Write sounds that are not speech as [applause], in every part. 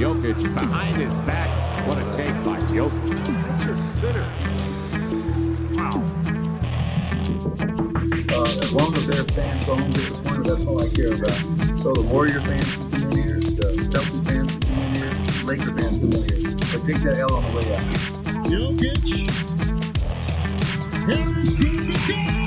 Jokic behind his back. What a take by Jokic. That's your sitter. Wow. Uh, as long as their fans go home disappointed, that's all I care about. So the Warrior fans can come in here, the Celtic fans can come in here, Laker fans can come in here. But take that L on the way out. Jokic. Harris with the catch. Denver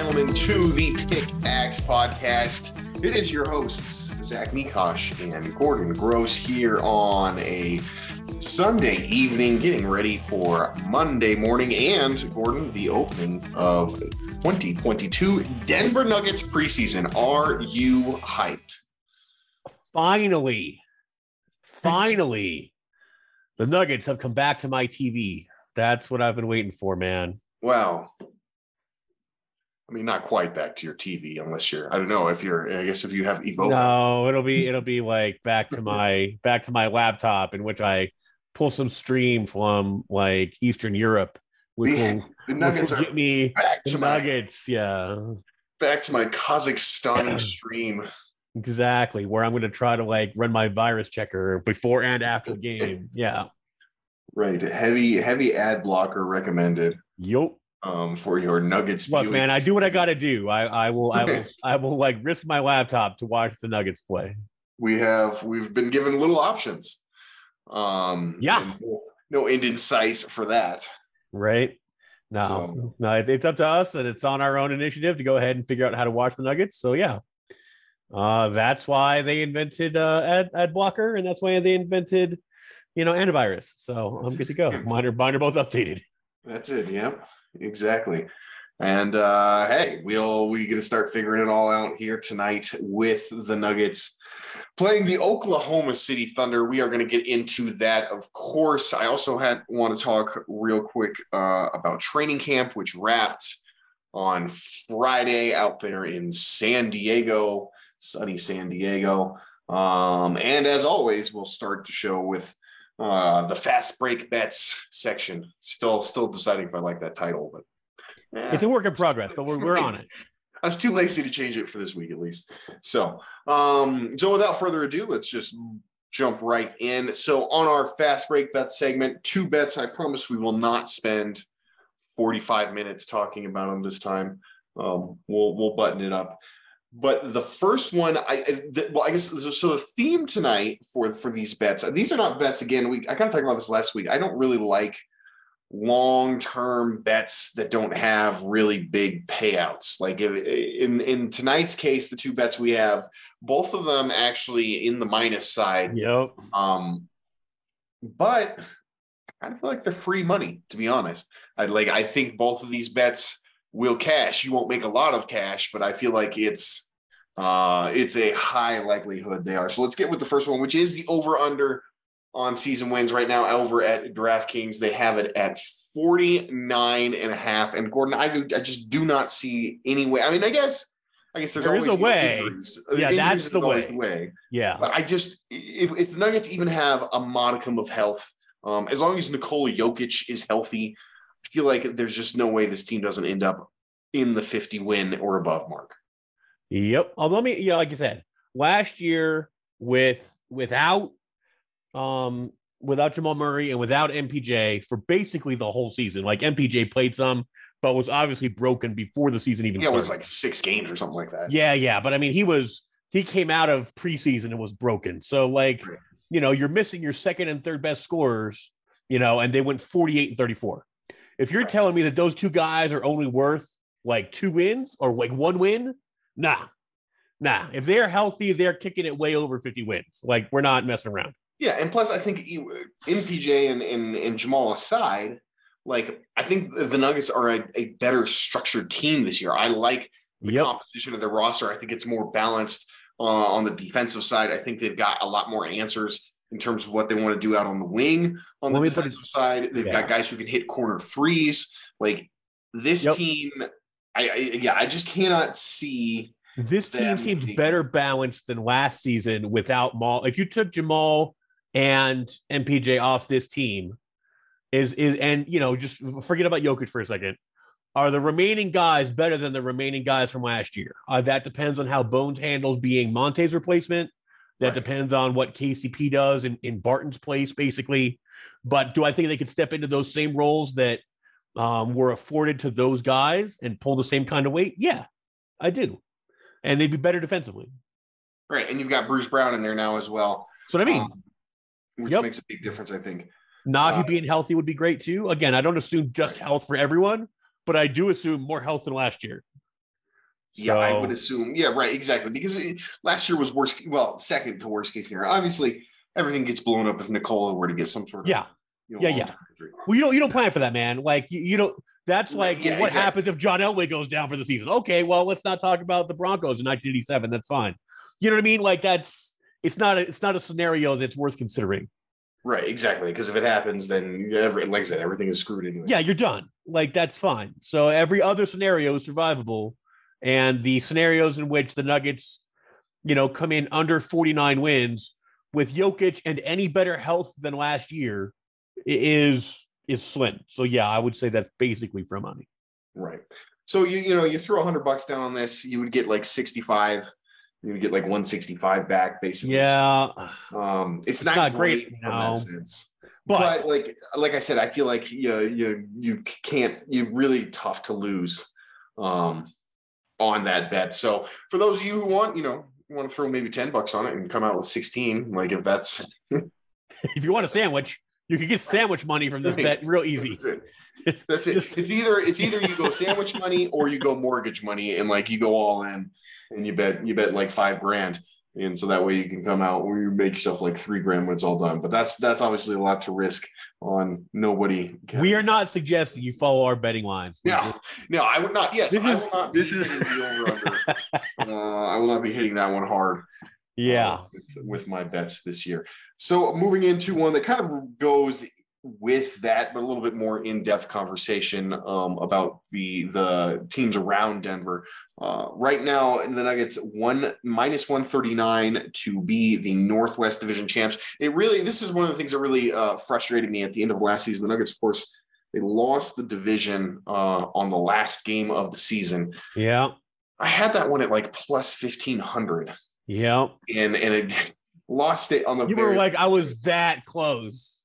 gentlemen, to the Pickaxe podcast. It is your hosts, Zach Mikosh and Gordon Gross, here on a Sunday evening, getting ready for Monday morning and, Gordon, the opening of 2022 Denver Nuggets preseason. Are you hyped? Finally, finally, the Nuggets have come back to my TV. That's what I've been waiting for, man. Well, I mean, not quite back to your TV, unless you're, I don't know if you're, I guess if you have Evoke. No, it'll be it'll be like back to my back to my laptop in which I pull some stream from like Eastern Europe, which The- will, The Nuggets will are get me back to my Nuggets. Yeah, back to my Kazakhstani stream. exactly. Where I'm going to try to like run my virus checker before and after the game. Yeah. Right, heavy heavy ad blocker recommended Yup. Um for your Nuggets. Look, viewing. man, I do what I got to do. I, I will, I will, [laughs] I will like risk my laptop to watch the Nuggets play. we have we've been given little options. Um, Yeah. no, no end in sight for that. Right? No, So- no, it- it's up to us, and it's on our own initiative to go ahead and figure out how to watch the Nuggets. So yeah, uh, that's why they invented uh, ad ad blocker, and that's why they invented, you know, antivirus. So I'm good to go. Mine are, mine are both updated. That's it. Yep, exactly. And uh hey, we'll we gonna start figuring it all out here tonight with the Nuggets playing the Oklahoma City Thunder. We are going to get into that, of course. I also had want to talk real quick uh, about training camp, which wrapped on Friday out there in San Diego, sunny San Diego. Um, and as always, we'll start the show with uh, the fast break bets section. Still, still deciding if I like that title, but eh. It's a work in progress, but we're we're on it. I was too lazy to change it for this week, at least. So, um, so without further ado, let's just jump right in. So, on our fast break bet segment, two bets. I promise we will not spend 45 minutes talking about them this time. Um, we'll we'll button it up. But the first one, I I- the, well, I guess so. The theme tonight for for these bets. These are not bets. Again, we I kind of talked about this last week. I don't really like long-term bets that don't have really big payouts. Like if, in in tonight's case, the two bets we have, both of them actually in the minus side. Yep. Um, but I kind of feel like they're free money, to be honest. I like I think both of these bets will cash. You won't make a lot of cash, but I feel like it's uh it's a high likelihood they are. So let's get with the first one, which is the over-under on season wins right now over at DraftKings. They have it at 49 and a half. And Gordon, I, do, I just do not see any way. I mean, I guess, I guess there's always a way. Injuries. Yeah, Injuries that's the way. the way. Yeah. But I just, if, if the Nuggets even have a modicum of health, um, as long as Nikola Jokic is healthy, feel like there's just no way this team doesn't end up in the 50 win or above mark. Yep. Although, let me, yeah, like I said, last year with without um without Jamal Murray and without MPJ for basically the whole season. Like MPJ played some, but was obviously broken before the season even Yeah, it started. was like six games or something like that. yeah, yeah. But I mean, he was he came out of preseason and was broken. So like, you know, you're missing your second and third best scorers, you know, and they went 48 and 34. If you're Right. telling me that those two guys are only worth like two wins or like one win, nah. Nah, if they're healthy, they're kicking it way over 50 wins. Like we're not messing around. Yeah, and plus I think MPJ and, and, and Jamal aside, like I think the Nuggets are a, a better structured team this year. I like the Yep. composition of their roster. I think it's more balanced uh, on the defensive side. I think they've got a lot more answers in terms of what they want to do out on the wing. On Let the defensive side, they've Yeah. got guys who can hit corner threes. Like this Yep. team, I, I yeah, I just cannot see. This team seems better balanced than last season without Maul. If you took Jamal and MPJ off this team, is is and you know just forget about Jokic for a second. Are the remaining guys better than the remaining guys from last year? Uh, that depends on how Bones handles being Monte's replacement. That Right. depends on what KCP does in, in Barton's place, basically. But do I think they could step into those same roles that um, were afforded to those guys and pull the same kind of weight? Yeah, I do. And they'd be better defensively. Right, and you've got Bruce Brown in there now as well. That's what I mean. um, which Yep. makes a big difference, I think. Navi uh, being healthy would be great too. Again, I don't assume just health for everyone, but I do assume more health than last year. Yeah, I would assume. Yeah, right, exactly. Because it, last year was worst. Well, second to worst case scenario. Obviously, everything gets blown up if Nikola were to get some sort of Yeah. you know, Yeah, yeah. injury. Well, you don't you don't plan for that, man. Like you, you don't. That's like yeah, what exactly. happens if John Elway goes down for the season. Okay, well, let's not talk about the Broncos in 1987. That's fine. You know what I mean? Like that's it's not a, it's not a scenario that's worth considering. Right, exactly. Because if it happens, then every, like I said, everything is screwed anyway. Yeah, you're done. Like that's fine. So every other scenario is survivable, and the scenarios in which the Nuggets, you know, come in under 49 wins with Jokic and any better health than last year is is slim. So yeah, I would say that's basically for money. Right. So you you know you throw a hundred bucks down on this, you would get like sixty five. You would get like one sixty five back, basically. Yeah, Um, it's, It's not, not great, great, no. that sense. but, But, like like I said, I feel like you you you can't you really tough to lose um on that bet. So for those of you who want, you know, want to throw maybe 10 bucks on it and come out with 16, like if that's [laughs] if you want a sandwich, you can get sandwich money from this bet real easy. That's it. That's it. [laughs] It's either it's either you go sandwich money or you go mortgage money and like you go all in and you bet you bet like five grand. And so that way you can come out where you make yourself like three grand when it's all done. But that's that's obviously a lot to risk on nobody. can- We are not suggesting you follow our betting lines. No, no, I would not. Yes, This I is- will not. this is- [laughs] uh, I will not be hitting that one hard. Yeah. uh, with, with my bets this year. So moving into one that kind of goes with that, but a little bit more in-depth conversation um, about the the teams around Denver. Uh, right now, the Nuggets one minus one thirty nine to be the Northwest Division champs. It really this is one of the things that really uh, frustrated me at the end of last season. The Nuggets, of course. They lost the division uh, on the last game of the season. Yeah. I had that one at like plus fifteen hundred Yeah. and and it [laughs] lost it on the You very were like, I was that close.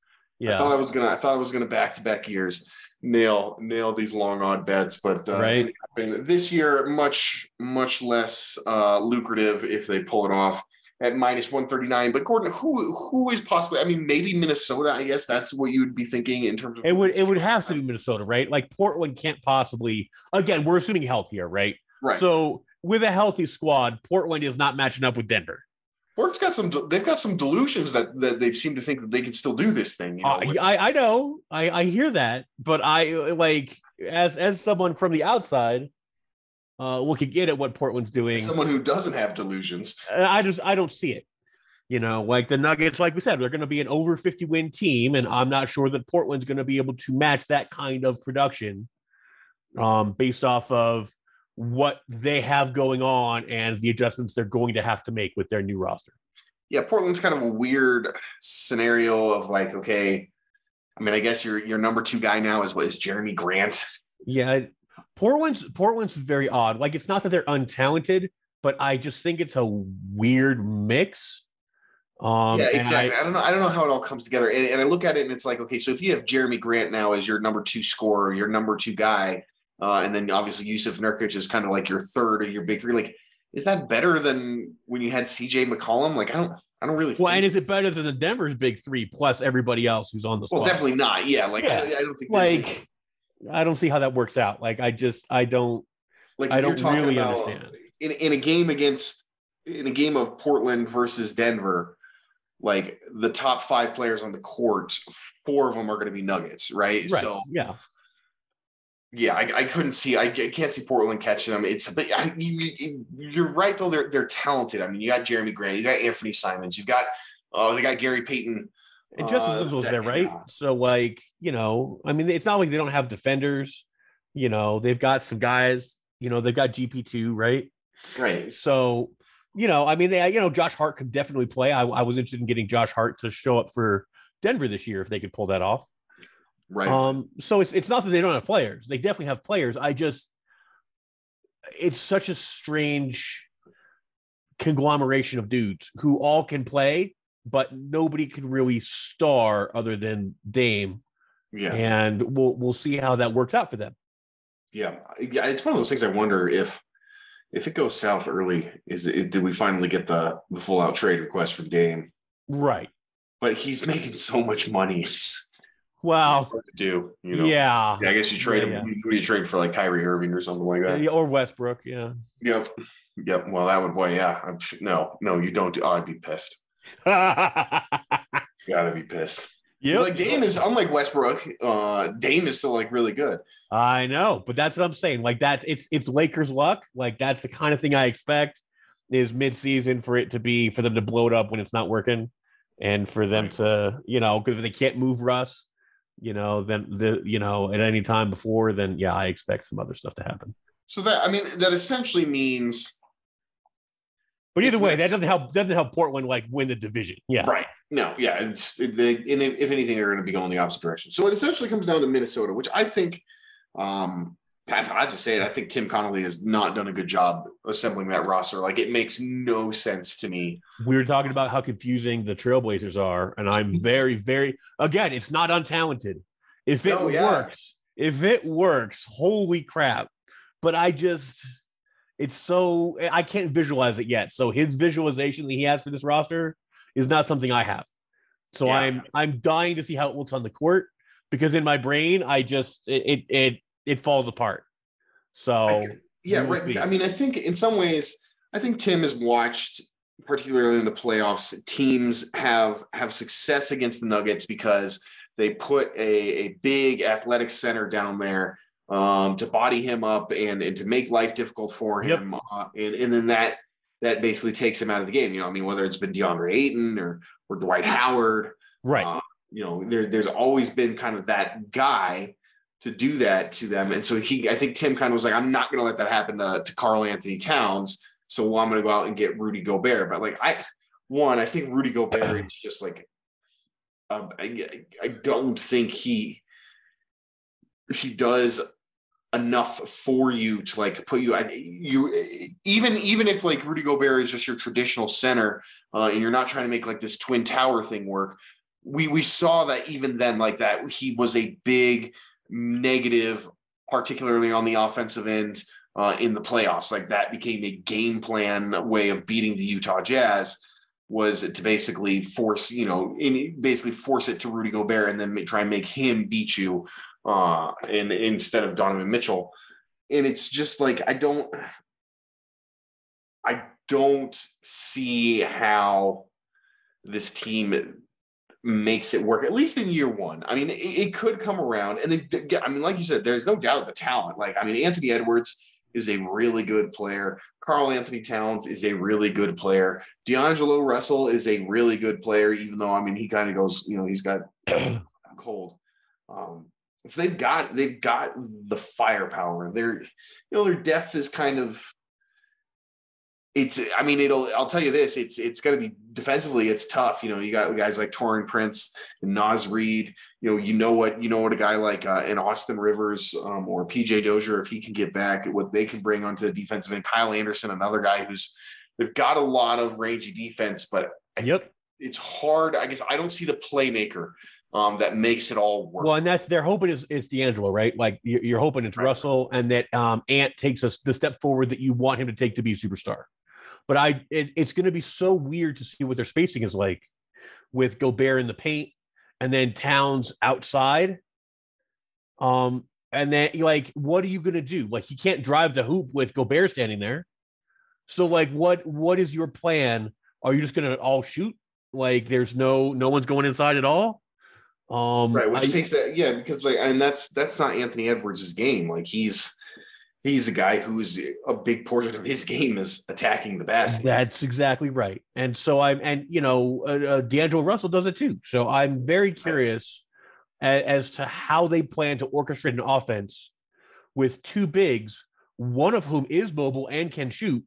I thought I was gonna I thought I was gonna back to back years nail nail these long odd bets, but uh, Right. this year much much less uh, lucrative if they pull it off at minus one thirty nine. But Gordon, who who is possibly? I mean, maybe Minnesota. I guess that's what you would be thinking in terms of It would it would have to be Minnesota, right? Like Portland can't possibly again, we're assuming health here, right? right. So with a healthy squad, Portland is not matching up with Denver. Portland's got some. They've got some delusions that that they seem to think that they can still do this thing. You know, Uh, with- I I know, I I hear that, but I like as as someone from the outside, uh, looking in at what Portland's doing, someone who doesn't have delusions. I just I don't see it. You know, like the Nuggets, like we said, they're going to be an over 50 win team, and I'm not sure that Portland's going to be able to match that kind of production um, based off of what they have going on and the adjustments they're going to have to make with their new roster. yeah, Portland's kind of a weird scenario of like, okay, I mean, I guess your your number two guy now is what is Jerami Grant. Yeah, Portland's Portland's very odd. Like it's not that they're untalented, but I just think it's a weird mix. Um, yeah, and I- exactly. I, don't know. I don't know how it all comes together. And, and I look at it and it's like, okay, so if you have Jerami Grant now as your number two scorer, your number two guy, uh, and then obviously Jusuf Nurkic is kind of like your third or your big three, like, is that better than when you had CJ McCollum? Like, I don't, I don't really. well, and think is it better than the Denver's big three plus everybody else who's on the so. squad? well, definitely not. Yeah, like I, Yeah. I don't think like I don't see how that works out. Like I just I don't like I don't really about understand. in in a game against in a game of Portland versus Denver, like the top five players on the court, four of them are going to be Nuggets, right? right. So yeah. Yeah, I, I couldn't see, I, I can't see Portland catching them. It's but I, you, you're right though. They're they're talented. I mean, you got Jerami Grant, you got Anfernee Simons, you've got oh, they got Gary Payton. And Justice uh, there, right? now. So like, you know, I mean it's not like they don't have defenders, you know, they've got some guys, you know, they've got GP2, right? Right. So, you know, I mean, they, you know, Josh Hart could definitely play. I, I was interested in getting Josh Hart to show up for Denver this year if they could pull that off. Right. Um, so it's it's not that they don't have players. They definitely have players. I just it's such a strange conglomeration of dudes who all can play, but nobody can really star other than Dame. yeah. And we'll we'll see how that works out for them. Yeah, it's one of those things. I wonder if if it goes south early, is it did we finally get the the full out trade request from Dame? Right. But he's [laughs] making so much money. It's Well, to do. You know. yeah. Yeah, I guess you trade Yeah, him. Who do you trade for, like Kyrie Irving or something like that? Yeah, Or Westbrook, yeah. Yep. Yep. Well, that would. Boy, yeah. I'm, no, no, you don't. Do, oh, I'd be pissed. [laughs] Gotta be pissed. Yeah. Like Dame is unlike Westbrook. Uh, Dame is still like really good. I know, but that's what I'm saying. Like that's it's it's Lakers luck. Like that's the kind of thing I expect is midseason for it to be for them to blow it up when it's not working, and for them to you know because they can't move Russ, you know then the you know at any time before then yeah I expect some other stuff to happen. So that I mean that essentially means But either way, that doesn't help doesn't help Portland like win the division. Yeah, Right. No, yeah. It's, they, and if if anything, they're going to be going the opposite direction. So it essentially comes down to Minnesota, which I think, um, I have say it. I think Tim Connolly has not done a good job assembling that roster. Like it makes no sense to me. we were talking about how confusing the Trailblazers are, and I'm [laughs] very, very again, it's not untalented. If it No, yeah. works, if it works, holy crap! But I just, it's so I can't visualize it yet. So his visualization that he has for this roster is not something I have. So Yeah. I'm I'm dying to see how it looks on the court because in my brain I just it it it, it falls apart. So I yeah, right. see. I mean, I think in some ways, I think Tim has watched, particularly in the playoffs, teams have have success against the Nuggets because they put a, a big athletic center down there um, to body him up and, and to make life difficult for Yep. him, uh, and and then that that basically takes him out of the game. You know, I mean, whether it's been DeAndre Ayton or or Dwight Howard, right. uh, you know, there, there's always been kind of that guy to do that to them. And so he, I think Tim kind of was like, I'm not going to let that happen to, to Karl-Anthony Towns. So well, I'm going to go out and get Rudy Gobert. But like, I, one, I think Rudy Gobert is just like, um, I, I don't think he, she does enough for you to like put you, you, even, even if like Rudy Gobert is just your traditional center uh, and you're not trying to make like this twin tower thing work, we we saw that even then like that he was a big negative particularly on the offensive end uh, in the playoffs. Like that became a game plan way of beating the utah jazz was to basically force you know basically force it to rudy gobert and then try and make him beat you uh and instead of donovan mitchell. And it's just like i don't i don't see how this team makes it work at least in year one. I mean, it, it could come around, and they. they- I mean, like you said, there's no doubt the talent. Like, I mean, Anthony Edwards is a really good player. Karl-Anthony Towns is a really good player. D'Angelo Russell is a really good player, even though I mean he kind of goes, you know, he's got [coughs] cold. Um, if they've got they've got the firepower, their you know their depth is kind of it's I mean it'll I'll tell you this it's it's going to be defensively it's tough you know you got guys like Taurean Prince and Naz Reid you know you know what you know what a guy like uh, an Austin Rivers um, or PJ Dozier if he can get back what they can bring onto the defensive end Kyle Anderson another guy who's they've got a lot of rangy defense but Yep. it's hard I guess I don't see the playmaker um, that makes it all work Well, and that's they're hoping it's, it's D'Angelo, right? Like you're, you're hoping it's Right. Russell, and that um, Ant takes us the step forward that you want him to take to be a superstar. But I, it, it's going to be so weird to see what their spacing is like with Gobert in the paint, and then Towns outside. Um, and then like, what are you going to do? Like, he can't drive the hoop with Gobert standing there. So, like, what what is your plan? Are you just going to all shoot? Like, there's no no one's going inside at all. Um, right which I- takes that yeah because like and that's that's not anthony edwards' game like he's he's a guy who's a big portion of his game is attacking the basket That's exactly right. And so I'm, and you know, uh, uh, D'Angelo Russell does it too. So I'm very curious as, as to how they plan to orchestrate an offense with two bigs, one of whom is mobile and can shoot,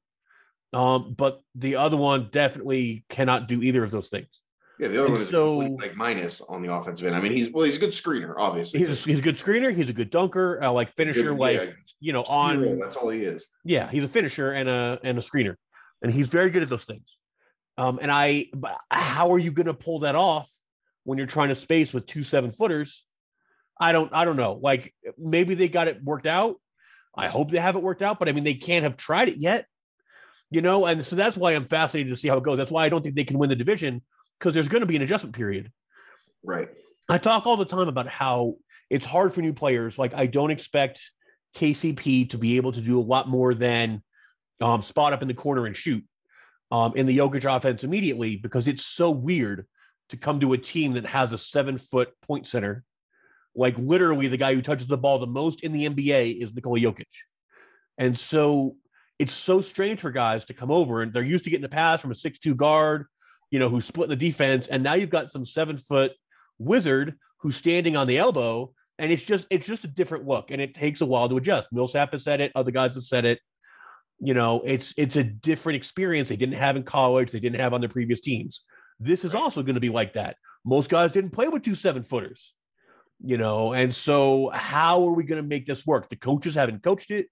um, but the other one definitely cannot do either of those things. Yeah, the other And one is so- like minus on the offensive end. I mean, he's well, he's a good screener, obviously. He's a, he's a good screener. He's a good dunker, uh, like finisher, Good- like yeah, you know, on that's all he is. yeah, he's a finisher and a and a screener, and he's very good at those things. Um, and I, but how are you going to pull that off when you're trying to space with two seven footers? I don't, I don't know. Like maybe they got it worked out. I hope they have it worked out, but I mean they can't have tried it yet, you know. And so that's why I'm fascinated to see how it goes. That's why I don't think they can win the division because there's going to be an adjustment period. Right. I talk all the time about how it's hard for new players. Like I don't expect KCP to be able to do a lot more than um, spot up in the corner and shoot um, in the Jokic offense immediately because it's so weird to come to a team that has a seven foot point center. Like literally, the guy who touches the ball the most in the NBA is Nikola Jokic, and so it's so strange for guys to come over and they're used to getting the pass from a six-two guard, you know, who's splitting the defense, and now you've got some seven foot wizard who's standing on the elbow and it's just it's just a different look and it takes a while to adjust. Millsap has said it other guys have said it. You know it's it's a different experience they didn't have in college they didn't have on their previous teams. This is also going to be like that. Most guys didn't play with two seven footers you know and so how are we going to make this work? The coaches haven't coached it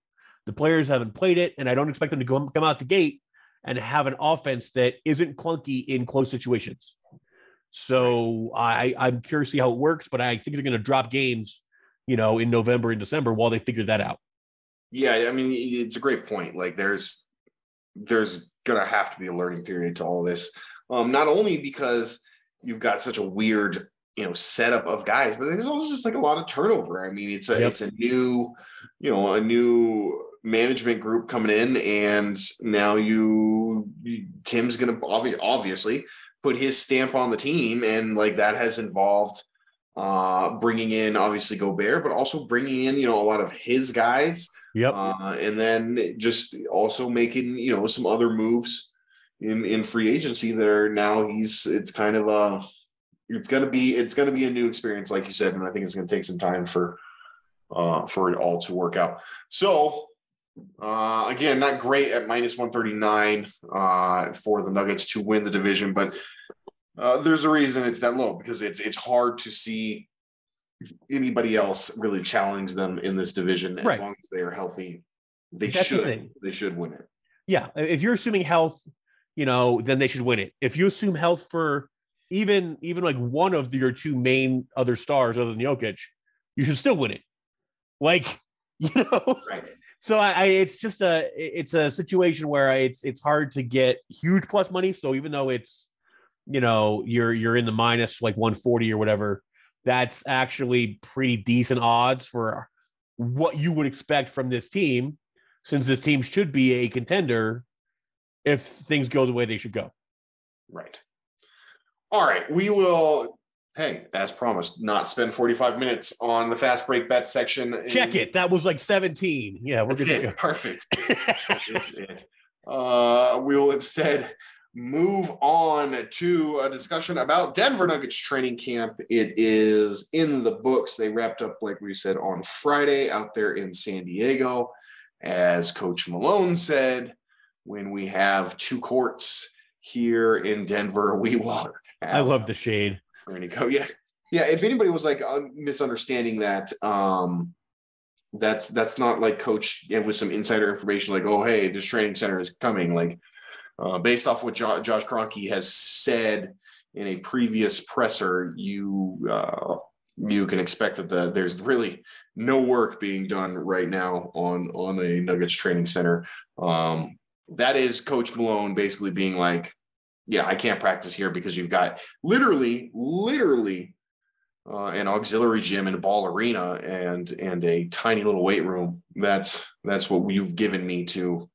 the players haven't played it and i don't expect them to go, come out the gate and have an offense that isn't clunky in close situations so I, I'm curious to see how it works, but I think they're going to drop games, you know, in November and December while they figure that out. Yeah, I mean, it's a great point. Like, there's there's gonna have to be a learning period to all this. Um, not only because you've got such a weird, you know, setup of guys, but there's also just like a lot of turnover. I mean, it's a Yep. it's a new, you know, a new management group coming in, and now you, you Tim's gonna obvi- obviously put his stamp on the team, and like that has involved uh bringing in obviously Gobert, but also bringing in you know a lot of his guys Yep. uh, and then just also making you know some other moves in in free agency that are now he's it's kind of a it's gonna be it's gonna be a new experience like you said and I think it's gonna take some time for uh for it all to work out so uh again not great at minus 139 uh for the Nuggets to win the division but uh there's a reason it's that low because it's it's hard to see anybody else really challenge them in this division as Right. long as they are healthy. They That's should. thing. They should win it. Yeah. If you're assuming health, you know, then they should win it. If you assume health for even even like one of your two main other stars other than Jokic, you should still win it. Like, [laughs] you know, Right. So I, I it's just a it's a situation where it's it's hard to get huge plus money. So even though it's you know you're you're in the minus like 140 or whatever, that's actually pretty decent odds for what you would expect from this team, since this team should be a contender if things go the way they should go. Right. All right. We will, hey, as promised, not spend 45 minutes on the fast break bet section. Check it. That was like 17. Yeah, we're That's good it. Perfect. [laughs] Uh, we will instead move on to a discussion about Denver Nuggets training camp. It is in the books. They wrapped up, like we said, on Friday out there in San Diego. As Coach Malone said, when we have two courts here in Denver, we [laughs] will. I love the shade. You go. [laughs] Yeah. Yeah. If anybody was like un- misunderstanding that, um, that's that's not like coach with some insider information like oh hey this training center is coming like uh, based off what jo- josh Kroenke has said in a previous presser you uh, you can expect that the, there's really no work being done right now on on a nuggets training center um, that is coach malone basically being like yeah i can't practice here because you've got literally literally uh, an auxiliary gym and a ball arena and and a tiny little weight room. That's that's what you've given me to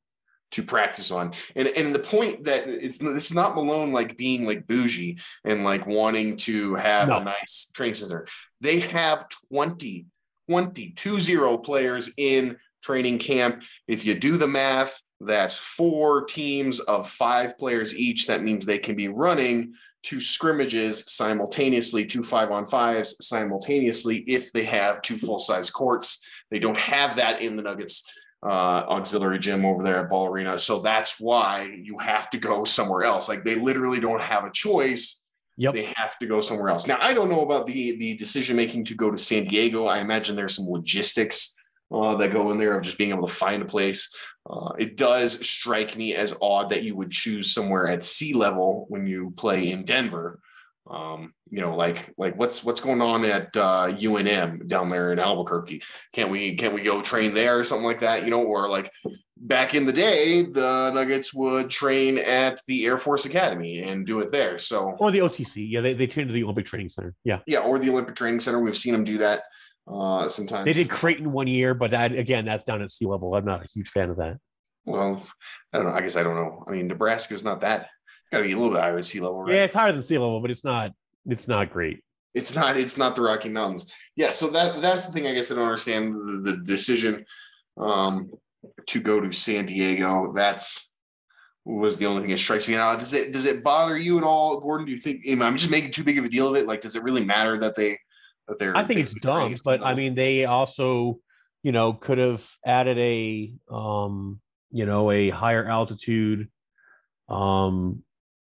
to practice on. And and the point that it's this is not Malone like being like bougie and like wanting to have No. a nice training center. They have 20 20 20 players in training camp. If you do the math, that's four teams of five players each. That means they can be running two scrimmages simultaneously, two five on fives simultaneously if they have two full size courts. They don't have that in the Nuggets uh, auxiliary gym over there at Ball Arena. So that's why you have to go somewhere else. Like they literally don't have a choice Yep. They have to go somewhere else. Now, I don't know about the the decision making to go to San Diego. I imagine there's some logistics uh, that go in there of just being able to find a place. Uh, it does strike me as odd that you would choose somewhere at sea level when you play in Denver. Um, you know, like like what's what's going on at uh, UNM down there in Albuquerque? Can't we can't we go train there or something like that? You know, or like back in the day, the Nuggets would train at the Air Force Academy and do it there. So Or the OTC. Yeah, they, they changed to the Olympic Training Center. Yeah. yeah, or the Olympic Training Center. We've seen them do that uh, sometimes. They did Creighton one year, but that again, that's down at sea level. I'm not a huge fan of that. Well, I don't know. I guess I don't know. I mean, Nebraska's not that. It's got to be a little bit higher at sea level, right? Yeah, it's higher than sea level, but it's not it's not great. It's not. It's not the Rocky Mountains. Yeah. So that that's the thing. I guess I don't understand the, the decision um, to go to San Diego. That's was the only thing that strikes me out. Does it does it bother you at all, Gordon? Do you think I'm just making too big of a deal of it? Like, does it really matter that they that they're? I think it's dumb, but I mean, they also, you know, could have added a, um, you know, a higher altitude, um,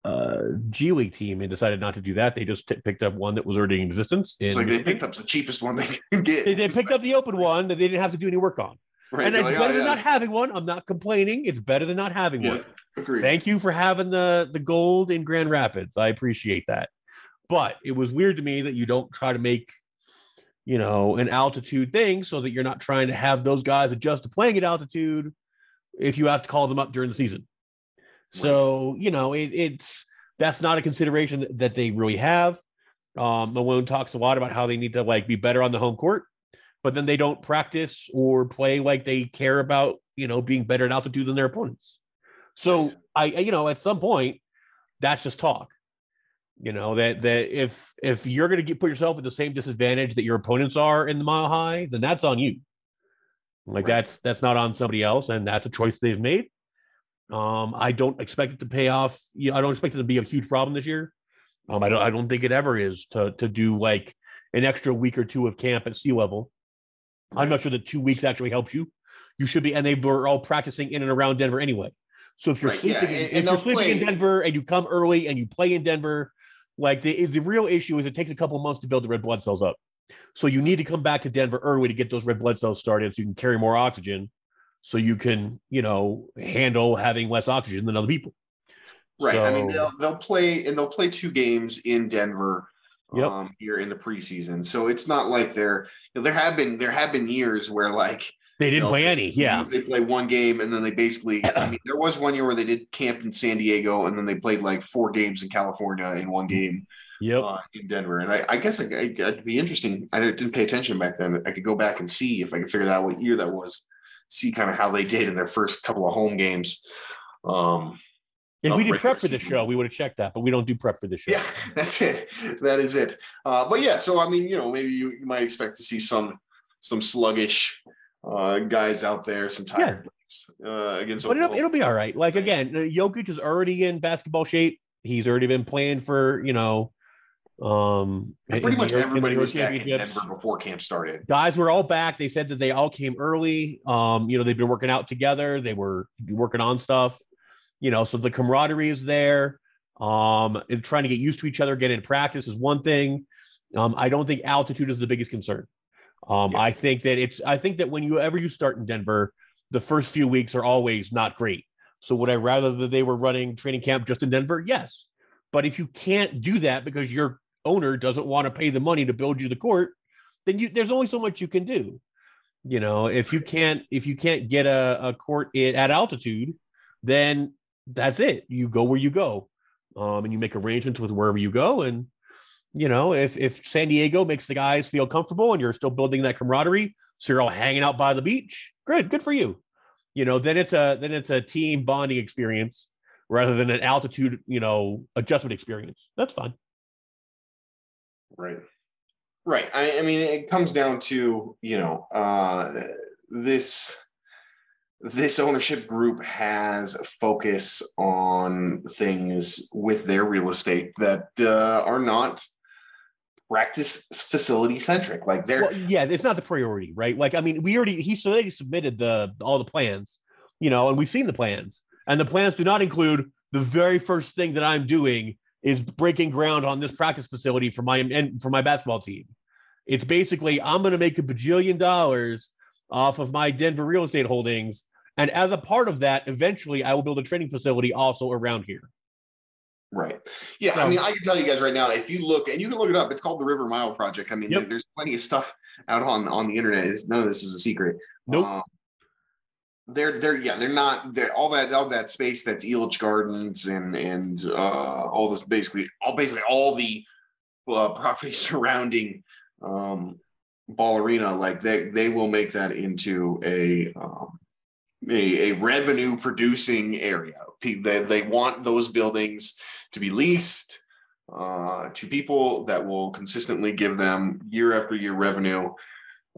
uh, G League team and decided not to do that. They just t- picked up one that was already in existence. it's in like they picked up the cheapest one they could get. They, they picked up the open one that they didn't have to do any work on, Right, and they're it's like, better oh, than yeah, not having one. I'm not complaining. It's better than not having Yeah, one. agreed. Thank you for having the the gold in Grand Rapids. I appreciate that. But it was weird to me that you don't try to make, you know, an altitude thing so that you're not trying to have those guys adjust to playing at altitude if you have to call them up during the season. So, you know, it, it's that's not a consideration that, they really have. Um, Malone talks a lot about how they need to like be better on the home court, but then they don't practice or play like they care about, you know, being better at altitude than their opponents. So I- you know, at some point, that's just talk. You know that that if if you're going to get put yourself at the same disadvantage that your opponents are in the mile high, then that's on you. Like Right. that's that's not on somebody else, and that's a choice they've made. Um, I don't expect it to pay off. You know, I don't expect it to be a huge problem this year. Um, I don't I don't think it ever is to to do like an extra week or two of camp at sea level. I'm not sure that two weeks actually helps you. You should be, and they were all practicing in and around Denver anyway. So if you're Right, yeah, sleeping, and- if and you're sleeping in Denver and you come early and you play in Denver, like the the real issue is it takes a couple months to build the red blood cells up. So you need to come back to Denver early to get those red blood cells started, so you can carry more oxygen, so you can you know handle having less oxygen than other people. Right. I mean, they'll they'll play and they'll play two games in Denver Yep. um, here in the preseason. So it's not like there there have been there have been years where like They didn't play any, yeah. they play one game and then they basically. I [coughs] mean, there was one year where they did camp in San Diego and then they played like four games in California in one game Yep. uh, in Denver. And I, I guess I, I, it'd be interesting. I didn't pay attention back then. I could go back and see if I could figure out what year that was. See kind of how they did in their first couple of home games. Um, if we did prep for the show, we would have checked that, but we don't do prep for the show. Yeah, [laughs] that's it. That is it. Uh, but yeah, so I mean, you know, maybe you, you might expect to see some some sluggish uh, guys out there, some tired guys, uh, against. but it'll, it'll be all right. Like again, uh, Jokic is already in basketball shape. He's already been playing for you know, um, And pretty much the Euro- in the everybody was back in. Denver before camp started. Guys were all back. They said that they all came early. Um, you know, they've been working out together. They were working on stuff. You know, so the camaraderie is there. Um, and trying to get used to each other, get in practice is one thing. Um, I don't think altitude is the biggest concern. Um, Yeah. I think that it's. I think that when you ever you start in Denver, the first few weeks are always not great. So would I rather that they were running training camp just in Denver? Yes. But if you can't do that because your owner doesn't want to pay the money to build you the court, then you there's only so much you can do. You know, if you can't if you can't get a, a court in, at altitude, then that's it. You go where you go, um, and you make arrangements with wherever you go. And you know, if if San Diego makes the guys feel comfortable and you're still building that camaraderie, so you're all hanging out by the beach, good, good for you. You know, then it's a then it's a team bonding experience rather than an altitude, you know, adjustment experience. That's fine. Right. Right. I, I mean, it comes down to, you know, uh, this this ownership group has a focus on things with their real estate that uh, are not practice facility centric. Like they're Well, yeah, it's not the priority, right? Like, I mean, we already he so already submitted the all the plans, you know, and we've seen the plans, and the plans do not include the very first thing that I'm doing is breaking ground on this practice facility for my and for my basketball team. It's basically I'm going to make a bajillion dollars off of my Denver real estate holdings, and as a part of that, eventually I will build a training facility also around here. Right. Yeah. So- I mean, I can tell you guys right now, if you look and you can look it up, it's called the River Mile Project. I mean, Yep. there's plenty of stuff out on on the internet. It's, none of this is a secret. Nope. Um, they're they're yeah they're not they're all that all that space that's Elitch Gardens and and uh all this basically all basically all the uh, [laughs] property surrounding um ball arena like they they will make that into a um a, a revenue producing area they, they want those buildings to be leased uh, to people that will consistently give them year after year revenue.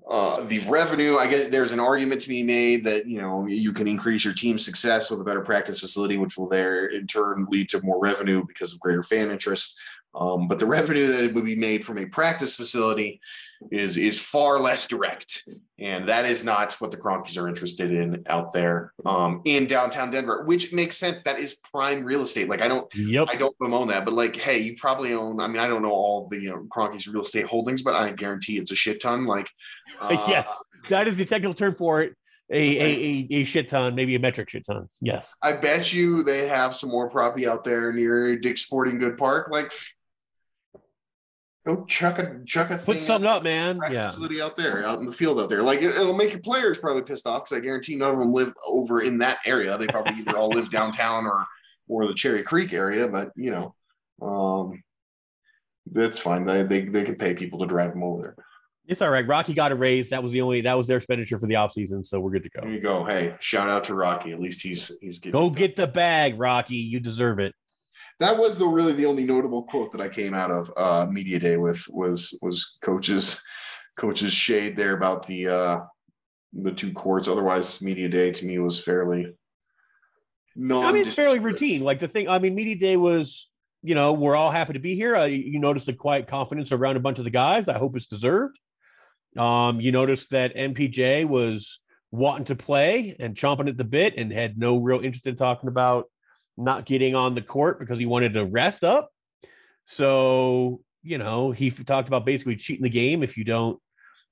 Uh, the revenue, I guess there's an argument to be made that you know you can increase your team's success with a better practice facility, which will there in turn lead to more revenue because of greater fan interest. Um, but the revenue that would be made from a practice facility is is far less direct, and that is not what the Kroenkes are interested in out there um, in downtown Denver, which makes sense. That is prime real estate. Like I don't Yep. I don't bemoan that, but like, hey, you probably own. I mean, I don't know all the you know, Kroenke's real estate holdings, but I guarantee it's a shit ton. Like, [laughs] uh, yes, that is the technical term for it. A, a, a, a shit ton, maybe a metric shit ton. Yes. I bet you they have some more property out there near Dick's Sporting Good Park. Like, go chuck a chuck a Put thing something up, man. Yeah. facility out there, out in the field out there. Like it, will make your players probably pissed off because I guarantee none of them live over in that area. They probably either all live downtown or or the Cherry Creek area. But you know, um, that's fine. They they they can pay people to drive them over there. It's all right. Rocky got a raise. That was the only that was their expenditure for the offseason, so we're good to There go. you go. Hey, shout out to Rocky. At least he's he's getting Go get the bag, Rocky. You deserve it. That was the really the only notable quote that I came out of uh media day with was was coaches coaches shade there about the uh the two courts. Otherwise, media day to me was fairly non I mean, it's fairly routine. Like the thing, I mean, media day was, you know, we're all happy to be here. Uh, you notice the quiet confidence around a bunch of the guys. I hope it's deserved. Um, you noticed that MPJ was wanting to play and chomping at the bit and had no real interest in talking about not getting on the court because he wanted to rest up. So, you know, he talked about basically cheating the game if you don't,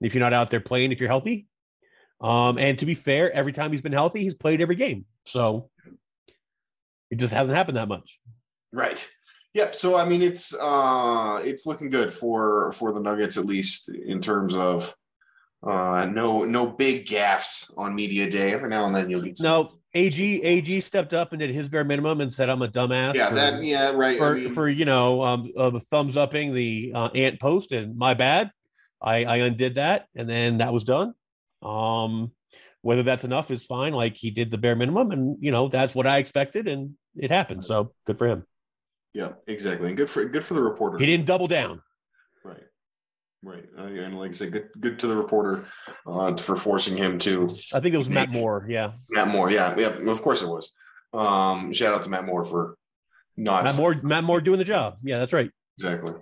if you're not out there playing, if you're healthy. Um, and to be fair, every time he's been healthy, he's played every game. So it just hasn't happened that much. Right. Yep. So I mean, it's uh, it's looking good for for the Nuggets at least in terms of uh, no no big gaffes on media day. Every now and then you'll get some- No, AG AG stepped up and did his bare minimum and said, "I'm a dumbass." Yeah. for, That. Yeah. Right. I for, mean, for you know, um, uh, thumbs upping the uh, ant post and my bad. I I undid that and then that was done. Um, whether that's enough is fine. Like he did the bare minimum, and you know that's what I expected, and it happened. So good for him. yeah. Exactly. And good for good for the reporter. He didn't double down. Right. Right. Uh, and like I said, good good to the reporter uh, for forcing him to I think it was Matt Moore. Yeah, Matt Moore. Yeah. Yeah. Of course it was. Um, shout out to Matt Moore for not Matt Moore. Matt Moore doing the job. Yeah, that's right. exactly.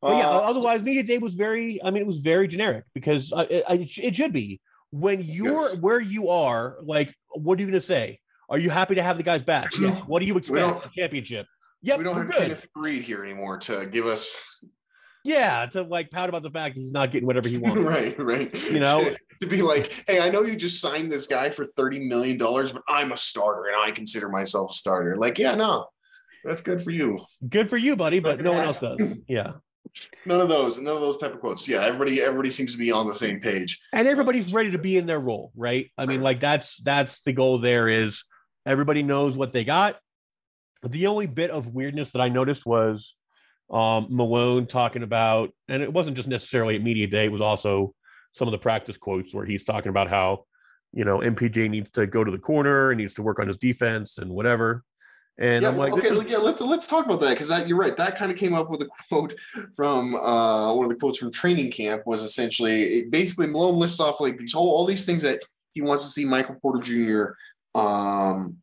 But yeah, Uh, otherwise, media day was very. I mean, it was very generic because uh, it, I- it should be when you're Yes. where you are. Like, what are you going to say? Are you happy to have the guys back? [clears throat] Yes. What do you expect? championship. Yep, we don't have good. Kenneth Reed here anymore to give us Yeah, to like pout about the fact that he's not getting whatever he [laughs] wants. right, right. You know? to, to be like, hey, I know you just signed this guy for thirty million dollars, but I'm a starter and I consider myself a starter. Like, yeah, no, that's good for you. Good for you, buddy, but no one [laughs] else does. Yeah, None of those, none of those type of quotes. Yeah, everybody, everybody seems to be on the same page. and everybody's ready to be in their role, right? I mean, like that's that's the goal. There is everybody knows what they got. The only bit of weirdness that I noticed was um, Malone talking about, and it wasn't just necessarily at media day; it was also some of the practice quotes where he's talking about how you know MPJ needs to go to the corner and needs to work on his defense and whatever. And yeah, I'm like, okay, is- yeah, let's let's talk about that because that you're right. That kind of came up with a quote from uh, one of the quotes from training camp was essentially it basically Malone lists off like these whole all these things that he wants to see Michael Porter Jr. um,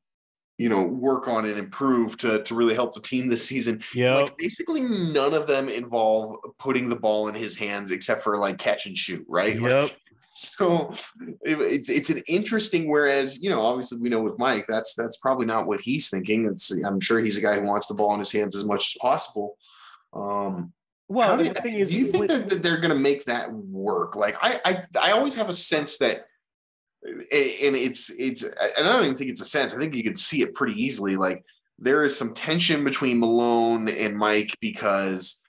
you know, work on and improve to to really help the team this season. Yeah, Like basically none of them involve putting the ball in his hands except for like catch and shoot, right? Like, Yep. [laughs] so it, it's it's an interesting. Whereas you know, obviously we know with Mike, that's that's probably not what he's thinking. It's I'm sure he's a guy who wants the ball in his hands as much as possible. Um, Well, do, the thing is, do you think that, that they're going to make that work? Like I, I, I always have a sense that, and it's it's, and I don't even think it's a sense. I think you can see it pretty easily. Like there is some tension between Malone and Mike because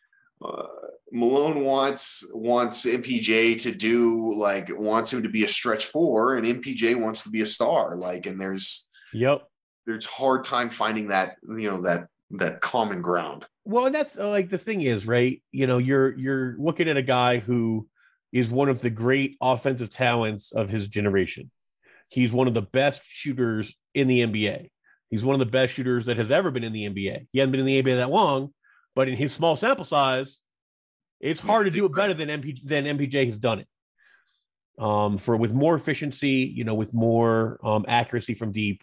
uh, Malone wants wants MPJ to do like wants him to be a stretch four, and MPJ wants to be a star. Like, and there's Yep. there's hard time finding that you know that that common ground. Well, and that's uh, like the thing is, right? You know, you're you're looking at a guy who is one of the great offensive talents of his generation. He's one of the best shooters in the NBA. He's one of the best shooters that has ever been in the NBA. He hasn't been in the NBA that long, but in his small sample size, it's hard to do it better than MP than MPJ has done it. Um, for with more efficiency, you know, with more um, accuracy from deep,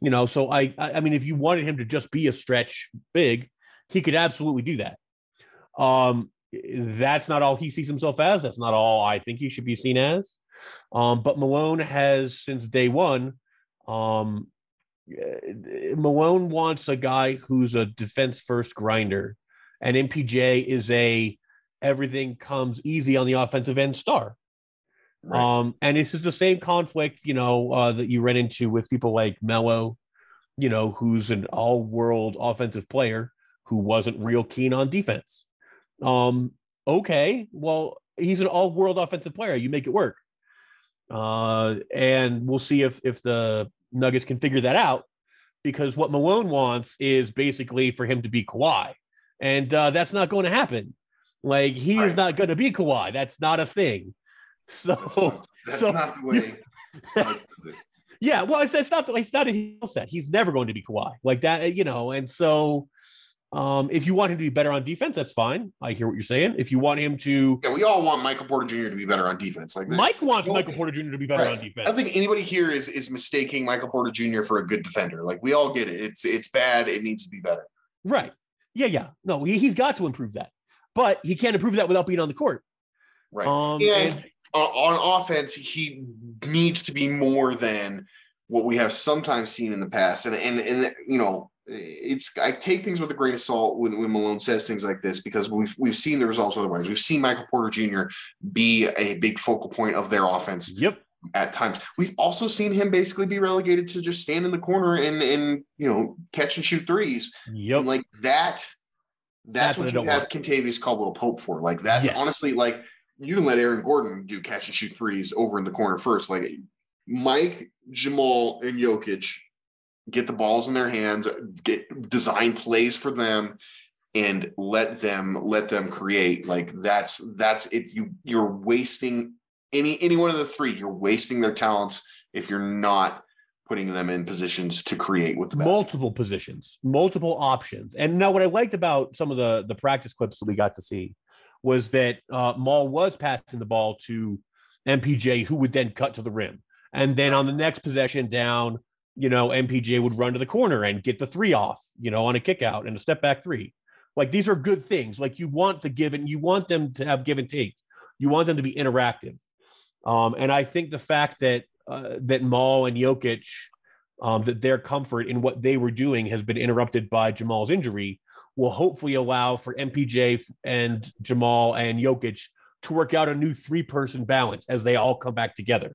you know. So I, I, I mean, if you wanted him to just be a stretch big, he could absolutely do that. Um, that's not all he sees himself as. That's not all I think he should be seen as. Um, but Malone has since day one. Um, eh, Malone wants a guy who's a defense first grinder, and MPJ is a everything comes easy on the offensive end star. Um, and this is the same conflict, you know, uh, that you ran into with people like Melo, you know, who's an all-world offensive player who wasn't real keen on defense. Um, okay, well, he's an all-world offensive player. You make it work. Uh, and we'll see if if the Nuggets can figure that out, because what Malone wants is basically for him to be Kawhi, and uh, that's not going to happen. Like he is not going to be Kawhi. That's not a thing. So That's not, that's [laughs] so- not the way. [laughs] Yeah, well, it's, it's not it's not a skill set. He's never going to be Kawhi like that, you know. And so, um, if you want him to be better on defense, that's fine. I hear what you're saying. If you want him to, Yeah, we all want Michael Porter Jr. to be better on defense. Like Mike wants Well, Michael Porter Jr. to be better right. on I defense. don't think anybody here is is mistaking Michael Porter Jr. for a good defender. Like we all get it. It's it's bad. It needs to be better. right? Yeah, yeah. No, he, he's got to improve that, but he can't improve that without being on the court. Right. Um, and and- on, on offense, he needs to be more than what we have sometimes seen in the past. And and and you know, it's I take things with a grain of salt when, when Malone says things like this because we've we've seen the results otherwise. We've seen Michael Porter Jr. be a big focal point of their offense yep. at times. We've also seen him basically be relegated to just stand in the corner and and you know catch and shoot threes. Yep. And like that, That's that's, what you have Kentavious Caldwell Pope for. Like that's Yes. honestly like you can let Aaron Gordon do catch and shoot threes over in the corner first. Like Mike, Jamal, and Jokic get the balls in their hands, get design plays for them, and let them let them create. Like that's that's if You you're wasting any any one of the three. You're wasting their talents if you're not putting them in positions to create with the best. multiple positions, multiple options. And now, what I liked about some of the the practice clips that we got to see was that uh, Maul was passing the ball to MPJ, who would then cut to the rim, and then on the next possession down, you know, MPJ would run to the corner and get the three off, you know, on a kick out and a step back three. Like these are good things. Like you want the give and you want them to have give and take. You want them to be interactive. Um, and I think the fact that uh, that Maul and Jokic um, that their comfort in what they were doing has been interrupted by Jamal's injury will hopefully allow for MPJ and Jamal and Jokic to work out a new three person balance as they all come back together.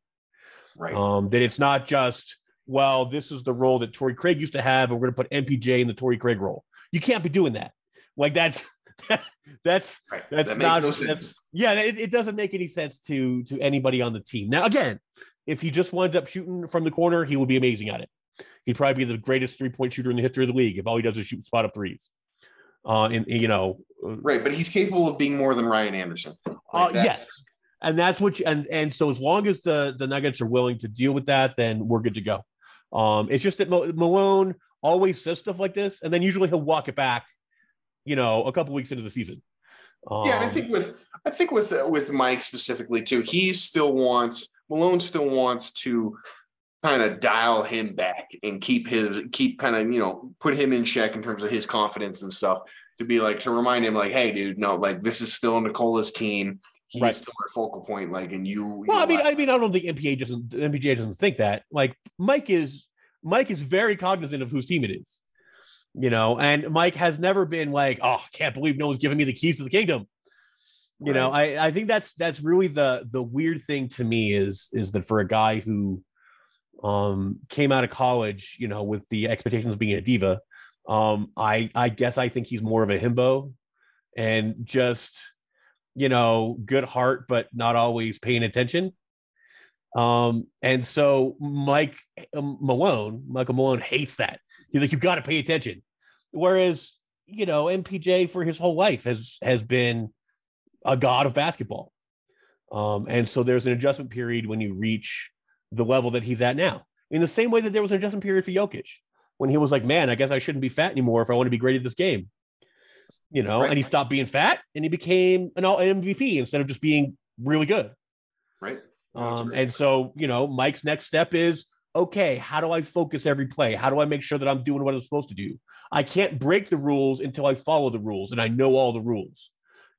right. Um, that it's not just, well, this is the role that Torrey Craig used to have, and we're going to put MPJ in the Torrey Craig role. You can't be doing that. Like that's [laughs] that's right. that's that not- no that's- sense. yeah, it, it doesn't make any sense to to anybody on the team. Now, again, if he just winds up shooting from the corner, he would be amazing at it. He'd probably be the greatest three point shooter in the history of the league if all he does is shoot spot up threes. Uh, and you know, uh, Right, but he's capable of being more than Ryan Anderson. uh, Like, that's- yes, and that's what you, and and so as long as the the Nuggets are willing to deal with that, then we're good to go. Um, it's just that Malone always says stuff like this, and then usually he'll walk it back, you know, a couple weeks into the season. Um, Yeah, and I think with I think with uh, with Mike specifically too, he still wants Malone still wants to kind of dial him back and keep his keep kind of you know put him in check in terms of his confidence and stuff to be like to remind him like hey dude no like this is still Nikola's team He's Right. still our focal point. Like, and you. Well, you I mean, I mean, I don't think MPA doesn't MPJ doesn't think that. Like Mike is Mike is very cognizant of whose team it is. You know, and Mike has never been like, oh, can't believe no one's giving me the keys to the kingdom. You know, I, I think that's that's really the the weird thing to me is is that for a guy who um came out of college, you know, with the expectations of being a diva, um, I I guess I think he's more of a himbo and just you know, good heart, but not always paying attention. Um, and so Mike um, Malone, Michael Malone hates that. He's like, you've got to pay attention. Whereas, you know, MPJ for his whole life has has been a god of basketball. Um, and so there's an adjustment period when you reach the level that he's at now. In the same way that there was an adjustment period for Jokic when he was like, man, I guess I shouldn't be fat anymore if I want to be great at this game. You know, Right. and he stopped being fat and he became an all MVP instead of just being really good. right. Um, and so, you know, Mike's next step is okay, how do I focus every play? How do I make sure that I'm doing what I'm supposed to do? I can't break the rules until I follow the rules and I know all the rules.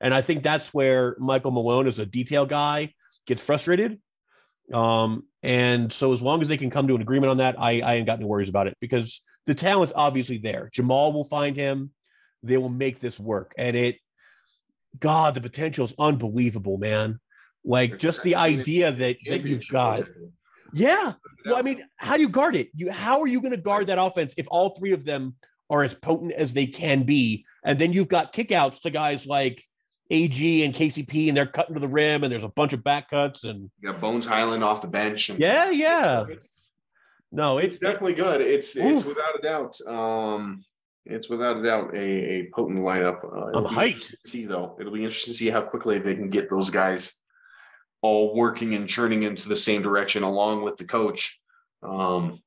And I think that's where Michael Malone, as a detail guy, gets frustrated. Um, and so, as long as they can come to an agreement on that, I, I ain't got any worries about it because the talent's obviously there. Jamal will find him. They will make this work. And it, God, the potential is unbelievable, man. Like just the idea that, that you've got. Yeah. Well, I mean, how do you guard it? You how are you going to guard that offense if all three of them are as potent as they can be? And then you've got kickouts to guys like AG and KCP, and they're cutting to the rim, and there's a bunch of back cuts, and You got Bones Hyland off the bench. And yeah, yeah. It's, No, it's it's definitely good. It's it's Oof. without a doubt. Um, it's without a doubt a, a potent lineup. Uh, it'll I'm be hyped. interesting to See though, it'll be interesting to see how quickly they can get those guys all working and churning into the same direction along with the coach. Um,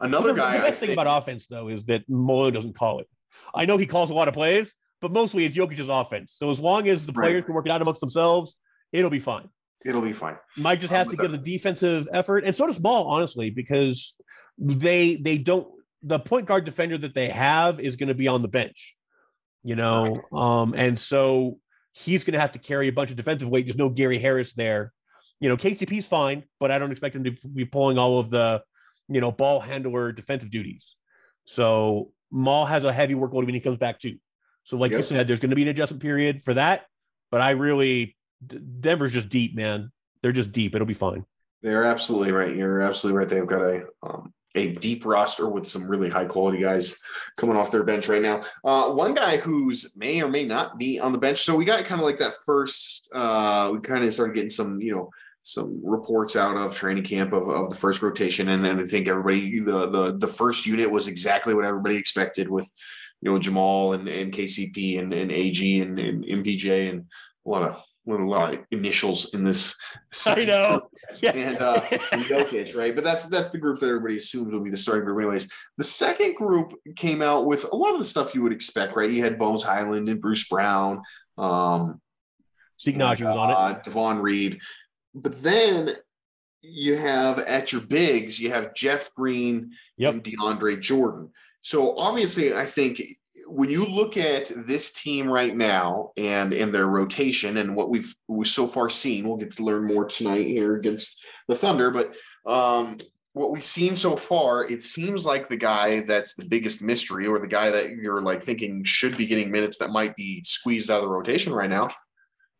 another the, guy. The I best thing think- about offense, though, is that Malone doesn't call it. I know he calls a lot of plays, but mostly it's Jokic's offense. So as long as the Right. players can work it out amongst themselves, it'll be fine. it'll be fine. Mike just Um, has to give the defensive effort, and so does Ball, honestly, because they they don't the point guard defender that they have is going to be on the bench, you know, um, and so he's going to have to carry a bunch of defensive weight. There's no Gary Harris there, you know. KCP's fine, but I don't expect him to be pulling all of the, you know, ball handler defensive duties. So Maul has a heavy workload when he comes back too. So, like you said, there's going to be an adjustment period for that. But I really, Denver's just deep, man. They're just deep. It'll be fine. They're absolutely right. You're absolutely right. They've got a um, a deep roster with some really high quality guys coming off their bench right now. Uh, one guy who's may or may not be on the bench. So we got kind of like that first. Uh, we kind of started getting some, you know, some reports out of training camp of, of the first rotation, and, and I think everybody the the the first unit was exactly what everybody expected with, you know, Jamal and, and KCP and, and AG and, and MPJ and a lot of a lot of initials in this. I know. Yeah. and uh [laughs] and Jokic, right? But that's that's the group that everybody assumed will be the starting group, anyways. The second group came out with a lot of the stuff you would expect, right? You had Bones Hyland and Bruce Brown, um, Zeke Nnaji was on it. uh, Davon Reed, but then you have at your bigs, you have Jeff Green Yep. and DeAndre Jordan. So obviously, I think when you look at this team right now and in their rotation and what we've we've so far seen, we'll get to learn more tonight here against the Thunder. But um, what we've seen so far, it seems like the guy that's the biggest mystery, or the guy that you're like thinking should be getting minutes that might be squeezed out of the rotation right now,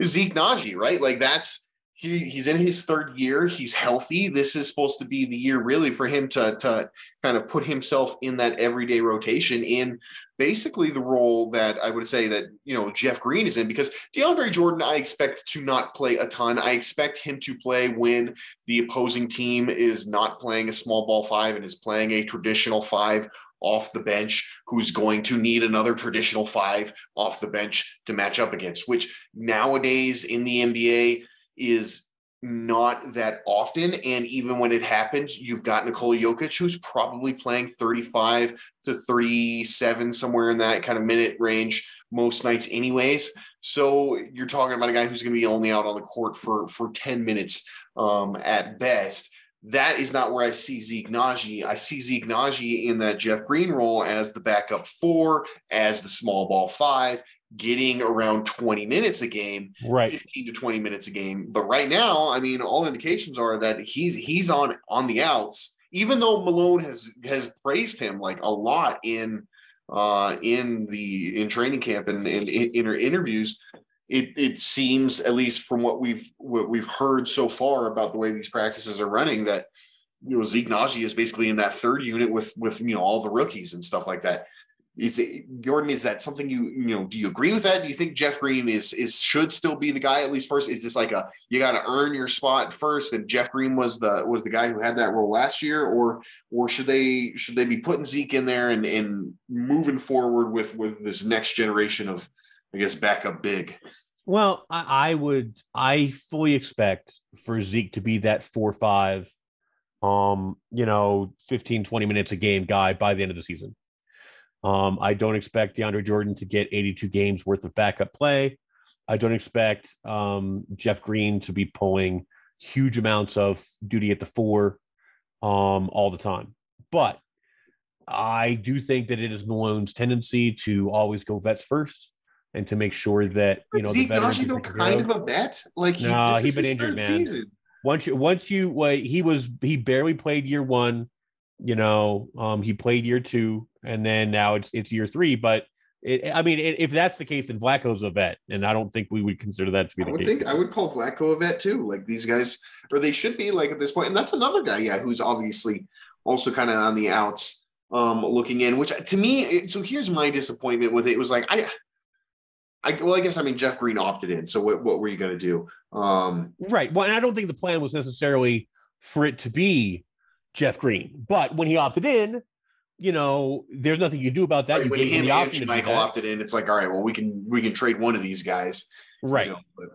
is Zeke Nnaji, right? Like that's he, he's in his third year. He's healthy. This is supposed to be the year really for him to to kind of put himself in that everyday rotation in basically the role that I would say that you know Jeff Green is in because DeAndre Jordan I expect to not play a ton. I expect him to play when the opposing team is not playing a small ball five and is playing a traditional five off the bench who's going to need another traditional five off the bench to match up against which nowadays in the NBA is not that often. And even when it happens, you've got Nikola Jokic, who's probably playing 35 to 37, somewhere in that kind of minute range most nights, anyways. So you're talking about a guy who's going to be only out on the court for, for 10 minutes um, at best. That is not where I see Zeke Nnaji. I see Zeke Nnaji in that Jeff Green role as the backup four, as the small ball five, getting around 20 minutes a game, Right. 15 to 20 minutes a game. But right now, I mean, all indications are that he's he's on on the outs, even though Malone has has praised him like a lot in uh in the in training camp and in, in, in interviews. It it seems, at least from what we've what we've heard so far about the way these practices are running, that you know Zeke Nnaji is basically in that third unit with with you know all the rookies and stuff like that. Is it Jordan? Is that something you you know? Do you agree with that? Do you think Jeff Green is is should still be the guy at least first? Is this like a you got to earn your spot first, and Jeff Green was the was the guy who had that role last year, or or should they should they be putting Zeke in there and and moving forward with with this next generation of I guess backup big? Well, I, I would I fully expect for Zeke to be that four five, um, you know, 15, 20 minutes a game guy by the end of the season. Um, I don't expect DeAndre Jordan to get 82 games worth of backup play. I don't expect um, Jeff Green to be pulling huge amounts of duty at the four um, all the time. But I do think that it is Malone's tendency to always go vets first and to make sure that you know Zeke the veterans kind of. a vet. Like he, No, this he is been injured, man. season. once you once you like he was he barely played year one you know um he played year two and then now it's it's year three but it, i mean i if that's the case then Vlatko's a vet and i don't think we would consider that to be the I would case think I would call Flacco a vet too. Like these guys, or they should be like at this point. And that's another guy, yeah, who's obviously also kind of on the outs, um, looking in. Which to me, it, so here's my disappointment with it. It was like I, I well, I guess I mean Jeff Green opted in. So what what were you gonna do? Um, right well and i don't think the plan was necessarily for it to be jeff green but when he opted in you know there's nothing you do about that right, you when gave him the option Michael opted in, it's like all right, well, we can we can trade one of these guys, you right know, but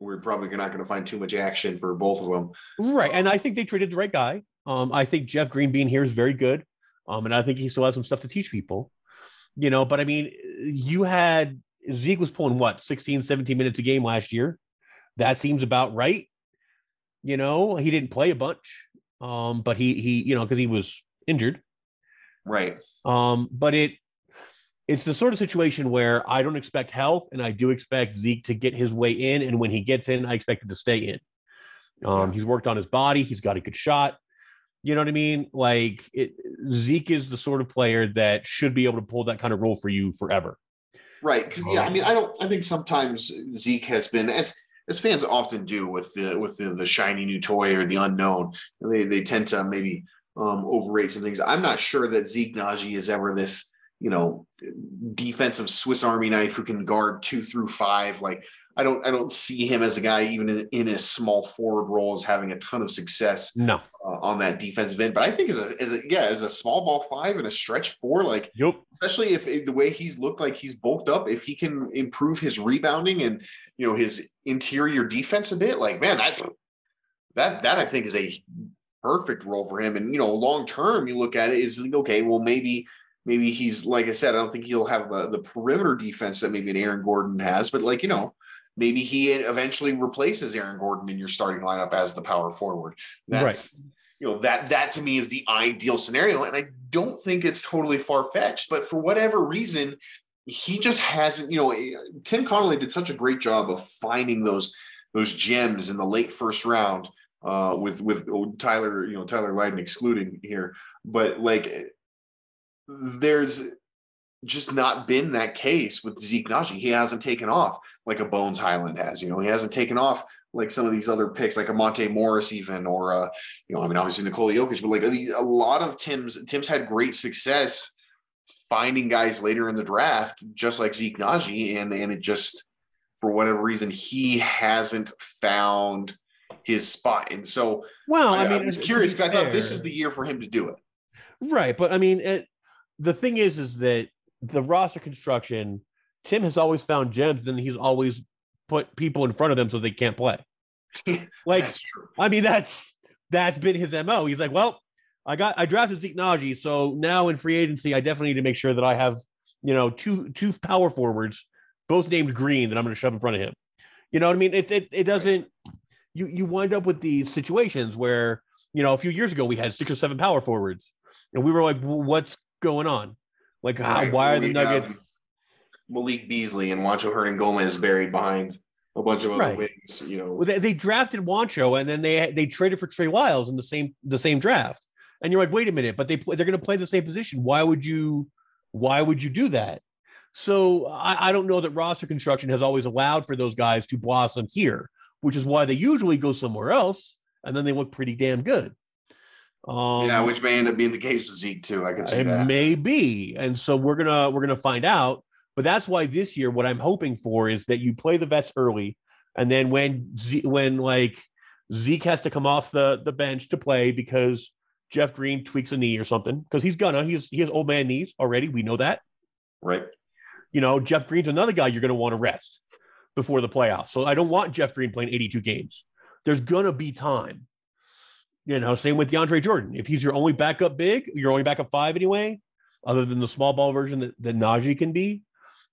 we're probably not going to find too much action for both of them. Right. And I think they traded the right guy. Um, I think Jeff Green being here is very good. Um, and I think he still has some stuff to teach people, you know, but I mean, you had Zeke was pulling what 16, 17 minutes a game last year. That seems about right. You know, he didn't play a bunch. Um, but he he, you know, because he was injured. Right. Um, but it it's the sort of situation where I don't expect health, and I do expect Zeke to get his way in. And when he gets in, I expect him to stay in. Um, he's worked on his body, he's got a good shot. You know what I mean? Like it, Zeke is the sort of player that should be able to pull that kind of role for you forever. Right. Because yeah, I mean, I don't. I think sometimes Zeke has been as as fans often do with the with the, the shiny new toy or the unknown. They they tend to maybe um, overrate some things. I'm not sure that Zeke Nnaji is ever this you know defensive Swiss Army knife who can guard two through five. Like I don't I don't see him as a guy even in, in a small forward role as having a ton of success No. uh, on that defensive end. But I think as a, as a yeah as a small ball five and a stretch four like Yep. especially if the way he's looked like he's bulked up, if he can improve his rebounding and you know his interior defense a bit, like man, that that that I think is a perfect role for him. And you know, long term, you look at it is like, okay, well maybe maybe he's like I said, I don't think he'll have the the perimeter defense that maybe an Aaron Gordon has, but like you know. Maybe he eventually replaces Aaron Gordon in your starting lineup as the power forward. That's you know that that to me is the ideal scenario and i don't think it's totally far-fetched but for whatever reason he just hasn't you know tim connolly did such a great job of finding those those gems in the late first round uh with with tyler you know tyler Lydon excluding here but like there's just not been that case with Zeke Nnaji. He hasn't taken off like a Bones Hyland has. You know, he hasn't taken off like some of these other picks, like a Monte Morris, even, or uh, you know, I mean, obviously Nikola Jokic, but like a, a lot of Tim's Tim's had great success finding guys later in the draft, just like Zeke Nnaji, and and it just for whatever reason he hasn't found his spot. And so Well, I, I, mean, I was curious I thought this is the year for him to do it. Right, but I mean, it, the thing is, is that the roster construction, Tim has always found gems, and he's always put people in front of them so they can't play. [laughs] Like. I mean, that's that's been his mo. He's like, well, I got I drafted Zeke Nnaji, so now in free agency, I definitely need to make sure that I have, you know, two two power forwards, both named Green, that I'm going to shove in front of him. You know what I mean? It it, it doesn't. You you wind up with these situations where you know a few years ago we had six or seven power forwards, and we were like, "Well, what's going on? Like, how, why are the Nuggets? Malik Beasley and Juancho Hernangomez buried behind a bunch of other Right. wings. You know, Well, they, they drafted Juancho and then they they traded for Trey Lyles in the same the same draft. And you're like, wait a minute, but they play, they're going to play the same position. Why would you why would you do that? So I, I don't know that roster construction has always allowed for those guys to blossom here, which is why they usually go somewhere else and then they look pretty damn good. Um, yeah, which may end up being the case with Zeke too. I could see it that. may be, and so we're gonna we're gonna find out. But that's why this year, what I'm hoping for is that you play the vets early, and then when Z, when like Zeke has to come off the the bench to play because Jeff Green tweaks a knee or something because he's gonna he's he has old man knees already. We know that. right. You know, Jeff Green's another guy you're gonna want to rest before the playoffs. So I don't want Jeff Green playing 82 games. There's gonna be time. You know, same with DeAndre Jordan. If he's your only backup big, your only backup five anyway, other than the small ball version that, that Nnaji can be,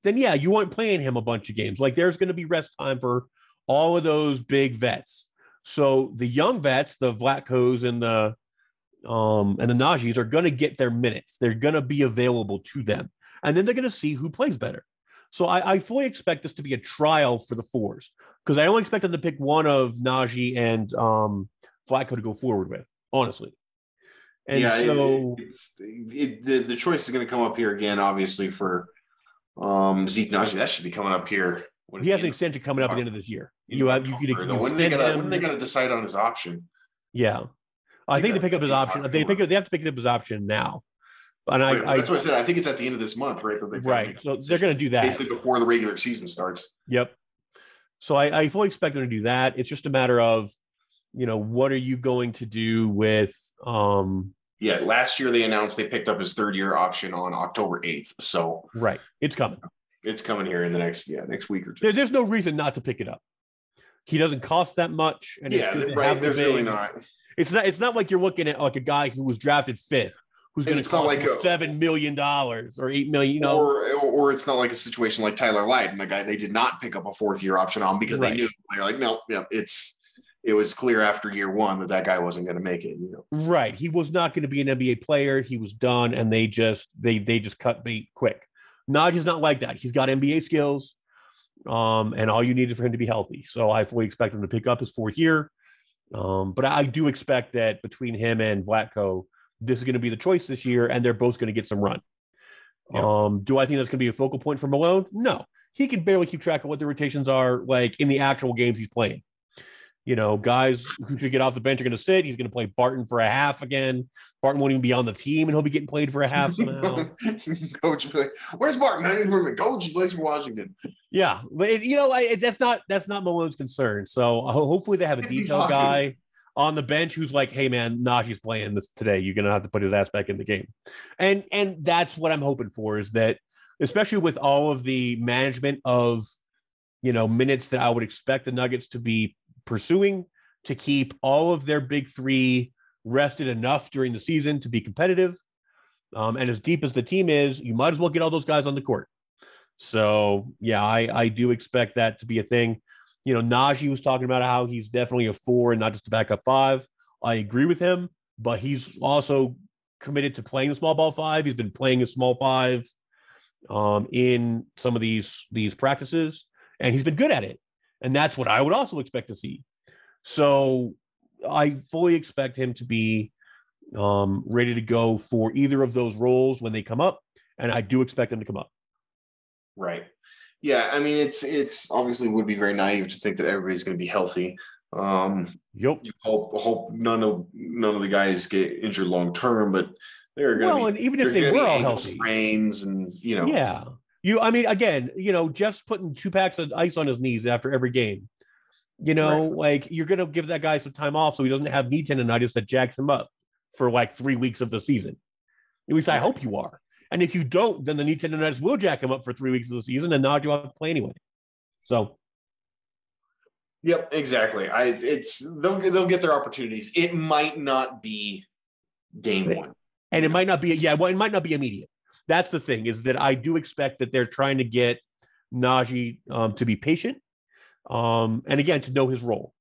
then yeah, you aren't playing him a bunch of games. Like there's going to be rest time for all of those big vets. So the young vets, the Vlatko's and the um and the Nnajis are going to get their minutes. They're going to be available to them, and then they're going to see who plays better. So I, I fully expect this to be a trial for the fours because I only expect them to pick one of Nnaji and um Vlatko to go forward with, honestly. And yeah, it- so it's it, the the choice is going to come up here again, obviously for um Zeke Nnaji. That should be coming up here. When he has an extension coming up at the end of this year. You have you though. you when they gonna when they gonna decide on his option? Yeah, I think they pick up his option. They pick up, they have to pick up his option now. And Wait, I, that's I what I said. I think it's at the end of this month, right? That they right. So they're going to do that. basically before the regular season starts. Yep. So I, I fully expect them to do that. It's just a matter of, you know, what are you going to do with um Yeah, last year they announced they picked up his third year option on October 8th. So right. It's coming. it's coming here in the next, yeah, next week or two. There, there's no reason not to pick it up. He doesn't cost that much. And yeah, it's right. There's really not. It's not. It's not like you're looking at like a guy who was drafted fifth, who's going to cost like a- seven million dollars or eight million. You know, or, or it's not like a situation like Tyler Lydon, the guy they did not pick up a fourth year option on because Right. they knew they're like, no, yeah, it's it was clear after year one that that guy wasn't going to make it. You know, right? He was not going to be an NBA player. He was done, and they just they they just cut bait quick. Nnaji's not like that. He's got NBA skills, um, and all you needed for him to be healthy. So I fully expect him to pick up his fourth year. Um, but I do expect that between him and Vlatko, this is going to be the choice this year, and they're both going to get some run. Yeah. Um, do I think that's going to be a focal point for Malone? No, he can barely keep track of what the rotations are like in the actual games he's playing. You know, guys who should get off the bench are going to sit. He's going to play Barton for a half again. Barton won't even be on the team, and he'll be getting played for a half [laughs] somehow. coach, like, where's Martin? I didn't remember. Coach plays for Washington. Yeah, but it, you know, I, it- that's not that's not Malone's concern. So uh, ho- hopefully they have a detail guy on the bench who's like, "Hey, man, Nnaji's playing this today. You're gonna have to put his ass back in the game," and and that's what I'm hoping for is that, especially with all of the management of, you know, minutes that I would expect the Nuggets to be pursuing to keep all of their big three rested enough during the season to be competitive. Um, and as deep as the team is, you might as well get all those guys on the court. So yeah, I I do expect that to be a thing. You know, Nnaji was talking about how he's definitely a four and not just a backup five. I agree with him, but he's also committed to playing the small ball five. He's been playing a small five um, in some of these these practices, and he's been good at it. And that's what I would also expect to see. So I fully expect him to be um, ready to go for either of those roles when they come up, and I do expect them to come up. Right. Yeah, I mean, it's it's obviously would be very naive to think that everybody's going to be healthy. Um, Yep. you hope hope none of none of the guys get injured long term, but they're going to Well, be and even if they were all healthy, sprains and you know yeah. You, I mean, again, you know, Jeff's putting two packs of ice on his knees after every game. You know, like you're gonna give that guy some time off so he doesn't have knee tendonitis that jacks him up for like three weeks of the season. At least I hope you are. And if you don't, then the knee tendonitis will jack him up for three weeks of the season, and Nnaji will have to play anyway. So Yep, exactly. I it's they'll they'll get their opportunities. It might not be game one. and it might not be yeah well it might not be immediate that's the thing is that i do expect that they're trying to get Nnaji um, to be patient um, and again to know his role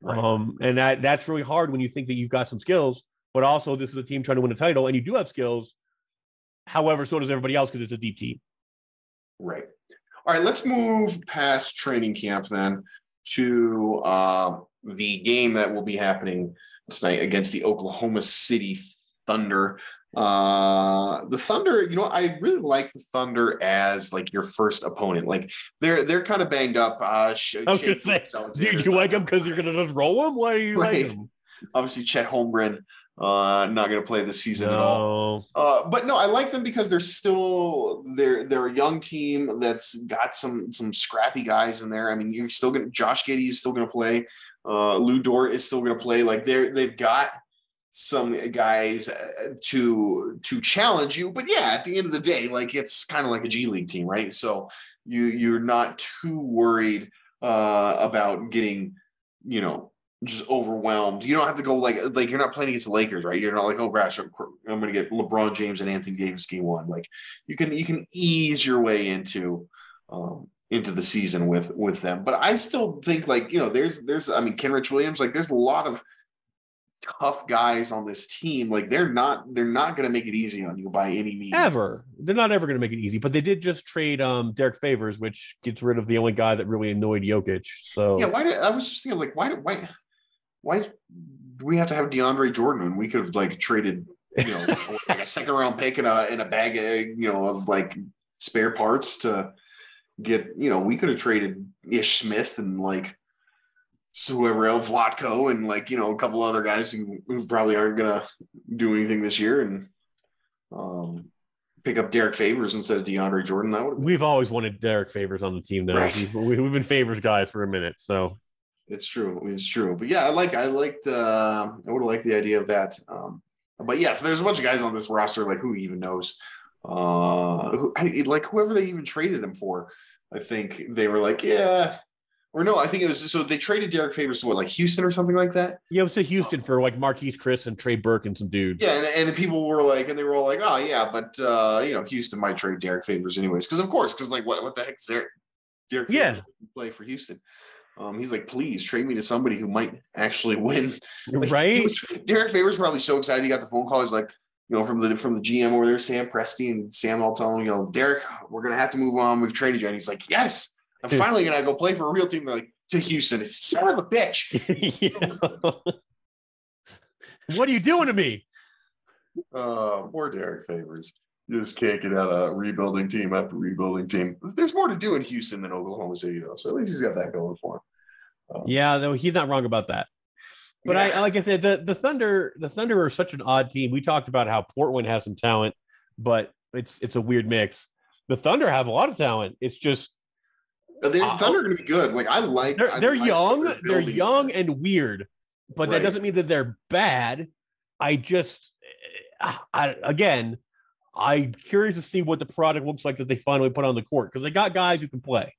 Right. um, and that that's really hard when you think that you've got some skills but also this is a team trying to win a title and you do have skills however so does everybody else because it's a deep team Right. All right. Let's move past training camp then to uh, the game that will be happening tonight against the Oklahoma City Thunder. Uh, the Thunder, you know, I really like the Thunder as like your first opponent. Like they're they're kind of banged up. Uh, Sh- I was gonna say, Gilgeous-Alexander's you like them because you're gonna just roll them. Why do you Right. like him? Obviously, Chet Holmgren uh, not going to play this season at all. Uh, but no, I like them because they're still they're they're a young team that's got some some scrappy guys in there. I mean, you're still gonna Josh Giddey is still gonna play. Uh, Lu Dort is still gonna play. Like they're they've got some guys uh, to to challenge you. But yeah, at the end of the day, like it's kind of like a G League team, right? So you you're not too worried uh, about getting you know just overwhelmed. You don't have to go like like you're not playing against the Lakers, right? You're not like, oh gosh, I'm, I'm to get LeBron James and Anthony Davis game one. Like you can you can ease your way into um, into the season with with them. But I still think like you know there's there's I mean Kenrich Williams like there's a lot of tough guys on this team. Like they're not they're not going to make it easy on you by any means. Ever. They're not ever going to make it easy, but they did just trade um Derrick Favors, which gets rid of the only guy that really annoyed Jokic. So Yeah, why did I was just thinking like why why why do we have to have DeAndre Jordan when we could have like traded you know [laughs] like a second round pick in a in a bag of you know of like spare parts to get you know we could have traded Ish Smith and like so whoever else Vlatko and like you know a couple other guys who, who probably aren't gonna do anything this year and um pick up Derrick Favors instead of DeAndre Jordan that would we've always wanted Derrick Favors on the team though. Right. We've, we've been Favors guys for a minute. So It's true. It's true. But yeah, I like I liked uh I would have liked the idea of that. Um but yes, there's a bunch of guys on this roster, like who even knows? Uh who, like whoever they even traded him for. I think they were like, yeah. Or no, I think it was so they traded Derrick Favors to what, like Houston or something like that. yeah, it was to Houston for like Marquese Chriss and Trey Burke and some dudes. Yeah, and, and the people were like, and they were all like, oh yeah, but uh, you know, Houston might trade Derrick Favors anyways, because of course, because like what what the heck is Derrick Derrick Favors Yeah. play for Houston? Um, he's like, please trade me to somebody who might actually win [laughs] Like, right? was- Derrick Favors probably so excited he got the phone call. He's like, you know, from the from the GM over there, Sam Presti, and Sam all telling him, you know, Derrick, we're gonna have to move on. We've traded you, and he's like, yes, I'm Dude. finally gonna go play for a real team. They're like to Houston. It's son of a bitch. [laughs] What are you doing to me? Uh, poor Derrick Favors. You just can't get out of rebuilding team after rebuilding team. There's more to do in Houston than Oklahoma City, though. So at least he's got that going for him. Yeah, though he's not wrong about that. But Yeah. I like I said, the the Thunder, the Thunder are such an odd team. We talked about how Portland has some talent, but it's it's a weird mix. The Thunder have a lot of talent. It's just they're Uh, Thunder going to be good. Like I like. they're I they're like young, they're young and weird, but that doesn't mean that they're bad. I just eh, I again, I'm curious to see what the product looks like that they finally put on the court because they got guys who can play.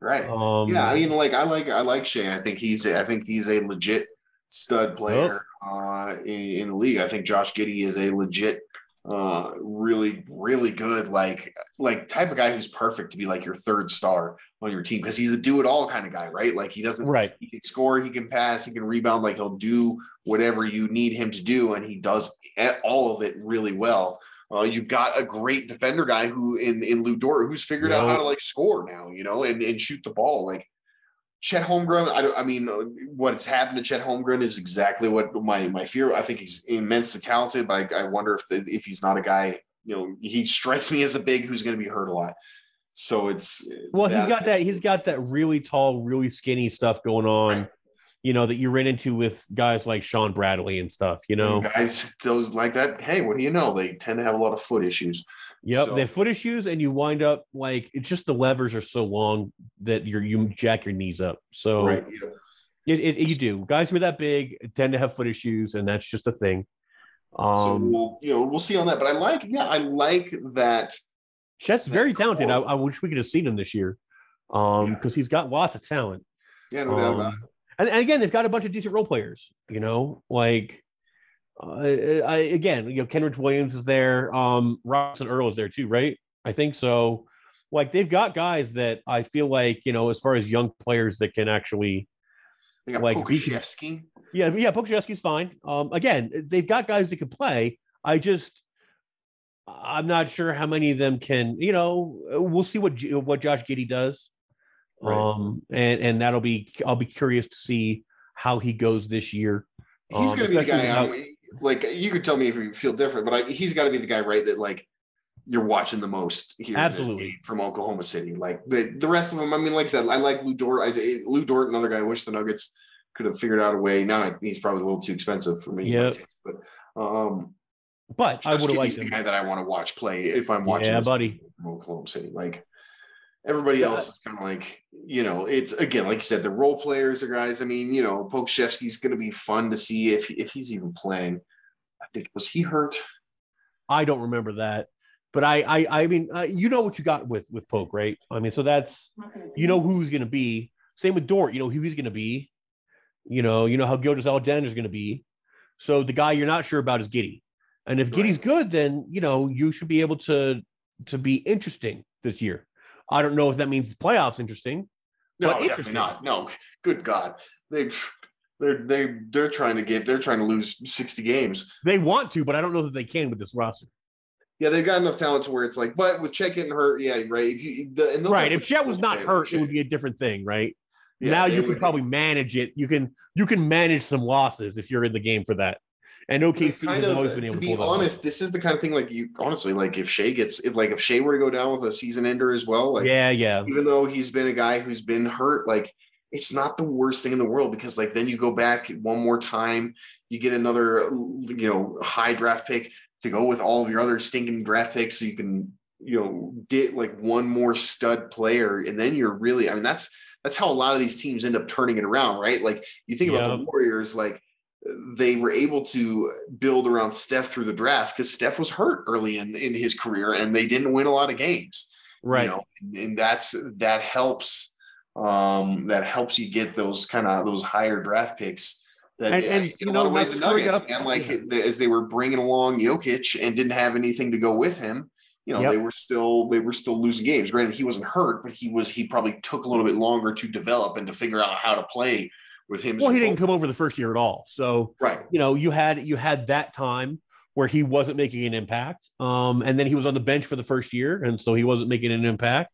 Right. Um, yeah, I mean, like I like I like Shai. I think he's I think he's a legit stud player uh, in, in the league. I think Josh Giddey is a legit, uh, really really good like like type of guy who's perfect to be like your third star on your team because he's a do it all kind of guy, right? Like he doesn't right. he can score, he can pass, he can rebound. Like he'll do whatever you need him to do, and he does all of it really well. Uh, you've got a great defender guy who in in Lu Dort who's figured out how to like score now, you know, and and shoot the ball. Like Chet Holmgren, I don't. I mean, what's happened to Chet Holmgren is exactly what my my fear. I think he's immensely talented, but I, I wonder if the, if he's not a guy. You know, he strikes me as a big who's going to be hurt a lot. So it's Well, he's got that. He's got that really tall, really skinny stuff going on. Right. You know that you ran into with guys like Shawn Bradley and stuff. You know, guys those like that. Hey, what do you know? They tend to have a lot of foot issues. Yep. so- They have foot issues, and you wind up like it's just the levers are so long that you're you jack your knees up. So Right. Yeah. it, it, you do. Guys who are that big tend to have foot issues, and that's just a thing. so Um, we'll you know we'll see on that. But I like yeah I like that. Chet's very talented. I, I wish we could have seen him this year, um, Yeah. because he's got lots of talent. Yeah, no doubt about Um, and, and again, they've got a bunch of decent role players. You know, like uh, I again, you know, Kenrich Williams is there. Um, Robinson Earl is there too, right? I think so. Like they've got guys that I feel like you know, as far as young players that can actually, like, Pokusevski. yeah, yeah, Pokusevski's fine. Um, again, they've got guys that can play. I just, I'm not sure how many of them can. You know, we'll see what what Josh Giddey does. Right. Um, and and that'll be I'll be curious to see how he goes this year. He's Um, going to be the guy. without- like you could tell me if you feel different, but I, he's got to be the guy, right? That like you're watching the most here. Absolutely. from Oklahoma City. Like the the rest of them. I mean, like I said, I like Lu Dort. I, Lu Dort, another guy. I wish the Nuggets could have figured out a way. Now I- he's probably a little too expensive for me. in my Yep. taste, but um, but I would have liked the guy that I want to watch play if I'm watching. Yeah, buddy. from Oklahoma City, like. Everybody Yeah. else is kind of like, you know, it's again, like you said, the role players are guys. I mean, you know, Pokusevski's going to be fun to see if if he's even playing. I think was he hurt? I don't remember that, but I I I mean, uh, you know what you got with with Poke, right? I mean, so that's you know who's going to be. Same with Dort, you know who he's going to be. You know, you know how Gilgeous Alexander is going to be. So the guy you're not sure about is Giddey, and if Giddey's good, then you know you should be able to to be interesting this year. I don't know if that means the playoffs interesting. No, But interesting. not. No, good God, they they're they they're trying to get they're trying to lose sixty games. They want to, but I don't know that they can with this roster. Yeah, they've got enough talent to where it's like, but with Chet getting hurt, yeah, right. If you the, and Right. If Chet was not hurt, it would be a different thing, right? Yeah, now you could probably manage it. You can you can manage some losses if you're in the game for that. And OKC has of, always uh, been able to to, be pull that off. honest, this is the kind of thing like you honestly like if Shai gets if like if Shai were to go down with a season ender as well, like yeah, yeah. even though he's been a guy who's been hurt, like it's not the worst thing in the world because like then you go back one more time, you get another you know high draft pick to go with all of your other stinking draft picks, so you can you know get like one more stud player, and then you're really I mean that's that's how a lot of these teams end up turning it around, right? Like you think about the Warriors, like they were able to build around Steph through the draft because Steph was hurt early in, in his career and they didn't win a lot of games Right. you know and, and that's that helps um that helps you get those kind of those higher draft picks that And- and, in you a know, lot of ways the nuggets up- and like yeah. as they were bringing along Jokic and didn't have anything to go with him you know Yep. they were still they were still losing games granted he wasn't hurt but he was he probably took a little bit longer to develop and to figure out how to play with him Well, he didn't come over the first year at all. So, right you know, you had you had that time where he wasn't making an impact. Um, and then he was on the bench for the first year, and so he wasn't making an impact.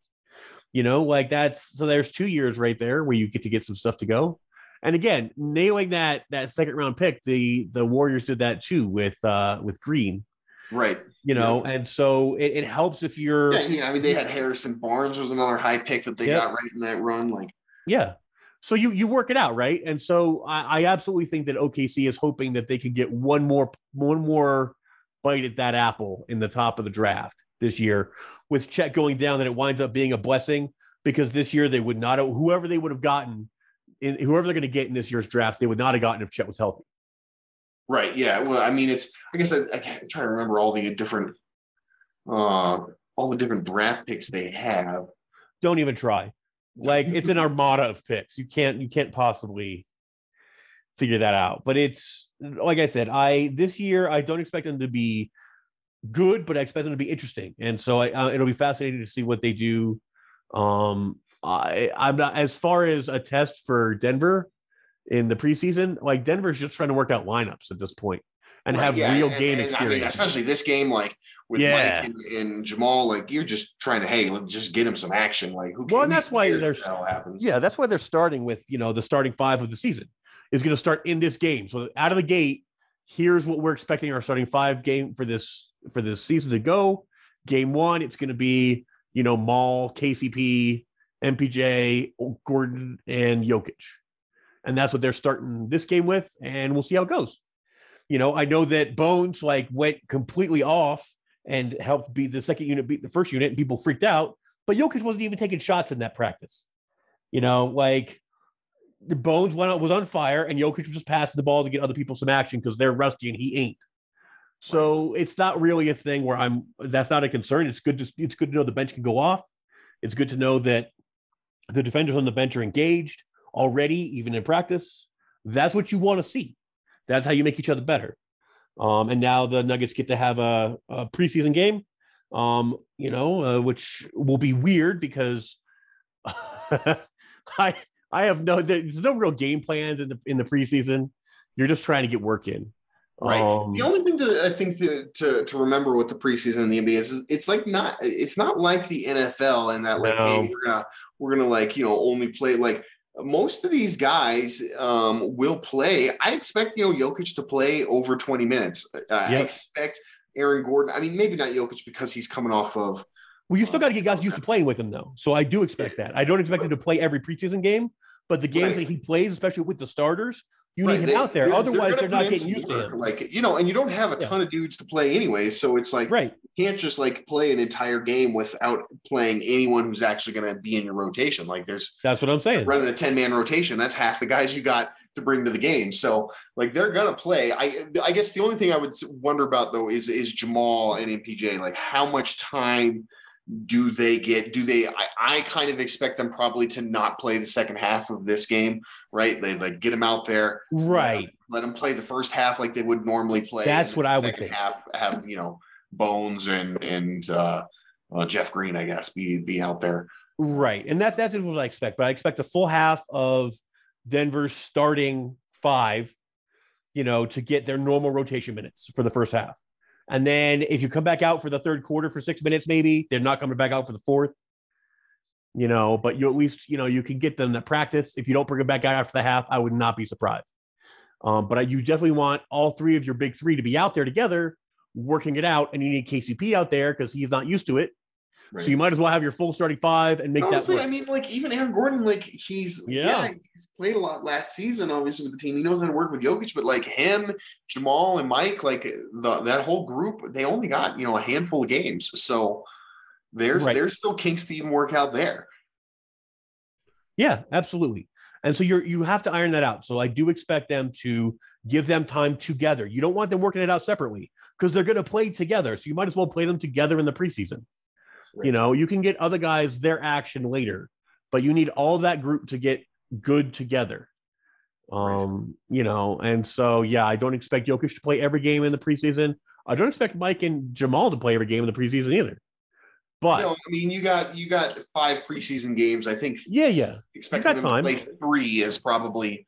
You know, like that's so there's two years right there where you get to get some stuff to go. And again, nailing that that second round pick, the the Warriors did that too with uh with Green, right you know, and so it, it helps if you're yeah, yeah i mean they had harrison barnes was another high pick that they Yep. got right in that run like Yeah. So you you work it out, right? And so I, I absolutely think that OKC is hoping that they can get one more one more bite at that apple in the top of the draft this year. With Chet going down, that it winds up being a blessing because this year they would not whoever they would have gotten in whoever they're going to get in this year's draft, they would not have gotten if Chet was healthy. Right. Yeah. Well, I mean, it's. I guess I, I can't- I'm trying to remember all the different, uh, all the different draft picks they have. Don't even try. Like it's an armada of picks. You can't you can't possibly figure that out. But it's like I said, I this year I don't expect them to be good, but I expect them to be interesting. And so I, uh, it'll be fascinating to see what they do. Um, I I'm not as far as a test for Denver in the preseason. Like Denver's just trying to work out lineups at this point and Right, have yeah, real and- game and, I mean, experience. especially this game, like with Yeah. Mike and, and Jamal. Like you're just trying to, hey, let's just get him some action. Like who? Well, that's why there's- happens. Yeah, that's why they're starting with you know the starting five of the season is going to start in this game. So out of the gate, here's what we're expecting our starting five game for this for this season to go. Game one, it's going to be you know Maul, KCP, MPJ, Gordon, and Jokic, and that's what they're starting this game with, and we'll see how it goes. You know, I know that Bones like went completely off and helped beat the second unit, beat the first unit, and people freaked out. But Jokic wasn't even taking shots in that practice. You know, like the Bones went out was on fire, and Jokic was just passing the ball to get other people some action because they're rusty and he ain't. So it's not really a thing where I'm. That's not a concern. It's good to it's good to know the bench can go off. It's good to know that the defenders on the bench are engaged already, even in practice. That's what you want to see. That's how you make each other better. Um, and now the Nuggets get to have a, a preseason game, um, you know, uh, which will be weird because [laughs] I I have no there's no real game plans in the in the preseason. You're just trying to get work in. Right. Um, the only thing to I think to, to to remember with the preseason in the NBA is it's like not it's not like the NFL and that like No. hey we're gonna we're gonna like you know only play like most of these guys um will play. I expect you know Jokic to play over 20 minutes. Uh, I expect Aaron Gordon. I mean maybe not Jokic because he's coming off of Well, you still got to get guys used to playing with him, though. So I do expect that. I don't expect him to play every preseason game, but the games Right. that he plays, especially with the starters, you Right, need him they- out there. they're- Otherwise, gonna they're, not getting used to him. Like you know, and you don't have a Yeah. ton of dudes to play anyway, so it's like Right. you can't just like play an entire game without playing anyone who's actually going to be in your rotation. Like there's That's what I'm saying. running a 10 man rotation. That's half the guys you got to bring to the game. So like they're gonna play. I I guess the only thing I would wonder about though is is Jamal and MPJ. Like how much time do they get? Do they? I, I kind of expect them probably to not play the second half of this game, right? They like get them out there, Right. Let them play the first half like they would normally play. That's what I would think. Half have you know Bones and and uh, uh, Jeff Green, I guess, be be out there. Right. And that's that's what I expect. But I expect a full half of Denver's starting five, you know, to get their normal rotation minutes for the first half. And then if you come back out for the third quarter for six minutes, maybe they're not coming back out for the fourth. You know, but you at least, you know, you can get them to practice. If you don't bring them back out after the half, I would not be surprised. Um, but I, you definitely want all three of your big three to be out there together, working it out. And you need KCP out there because he's not used to it. Right. So you might as well have your full starting five and make Honestly, that I mean, like even Aaron Gordon, like he's Yeah. yeah. he's played a lot last season, obviously with the team. He knows how to work with Jokic, but like him, Jamal, and Mike, like the that whole group, they only got you know a handful of games. So there's Right. there's still kinks to even work out there. Yeah, absolutely. And so you're you have to iron that out. So I do expect them to give them time together. You don't want them working it out separately because they're going to play together. So you might as well play them together in the preseason. You know, you can get other guys their action later, but you need all that group to get good together. Right. Um, you know, and so yeah, I don't expect Jokic to play every game in the preseason. I don't expect Mike and Jamal to play every game in the preseason either. But You know, I mean, you got you got five preseason games. I think. Yeah, yeah. Expecting them time. to play three is probably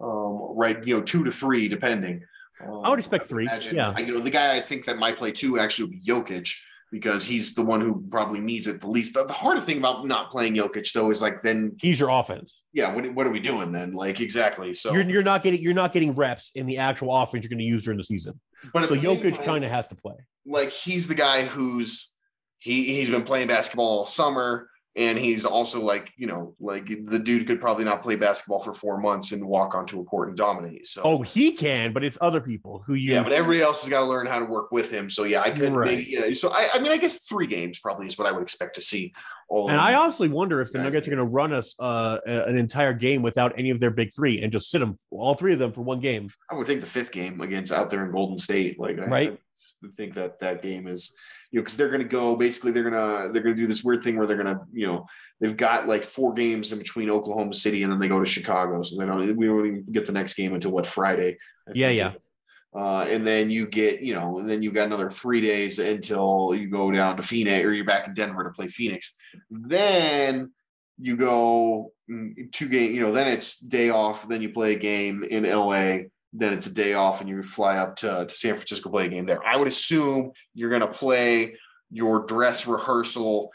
um, right. You know, two to three, depending. I would expect three, yeah. I, you know, the guy I think that might play two actually would be Jokic because he's the one who probably needs it the least. The, the harder thing about not playing Jokic though is like then he's your offense. yeah, what, what are we doing then? Like exactly. So You're, you're not getting you're not getting reps in the actual offense you're going to use during the season. but So Jokic kind of has to play. like he's the guy who's he he's been playing basketball all summer and he's also like you know like the dude could probably not play basketball for four months and walk onto a court and dominate so Oh, he can, but it's other people who you. yeah but everybody else has got to learn how to work with him so yeah i could Right. maybe yeah so I, I mean i guess three games probably is what i would expect to see all and I honestly wonder if the. Nuggets are going to run us uh, an entire game without any of their big three and just sit them all three of them for one game. I would think the fifth game against out there in Golden State, like I- Right. I think that that game is, you know, because they're going to go basically they're gonna they're gonna do this weird thing where they're gonna you know they've got like four games in between Oklahoma City and then they go to Chicago, so they don't we don't even get the next game until what Friday. I Yeah, yeah. Uh, and then you get, you know, and then you've got another three days until you go down to Phoenix or you're back in Denver to play Phoenix. Then you go mm, two game, you know, then it's day off. Then you play a game in LA. Then it's a day off, and you fly up to, to San Francisco play a game there. I would assume you're going to play your dress rehearsal,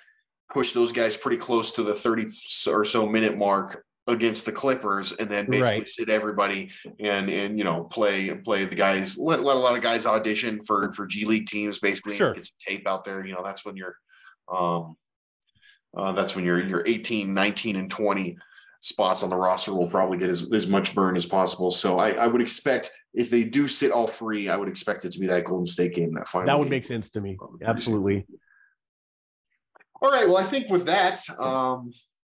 push those guys pretty close to the 30 or so minute mark against the Clippers, and then basically Right. sit everybody and and you know play play the guys. Let, let a lot of guys audition for for G League teams, basically Sure. get some tape out there. You know, that's when you're um uh, that's when you're you're 18, 19, and 20 spots on the roster will probably get as, as much burn as possible. So I, I would expect if they do sit all three, I would expect it to be that Golden State game, that final. That would game. make sense to me. Absolutely. All right. Well, I think with that, um,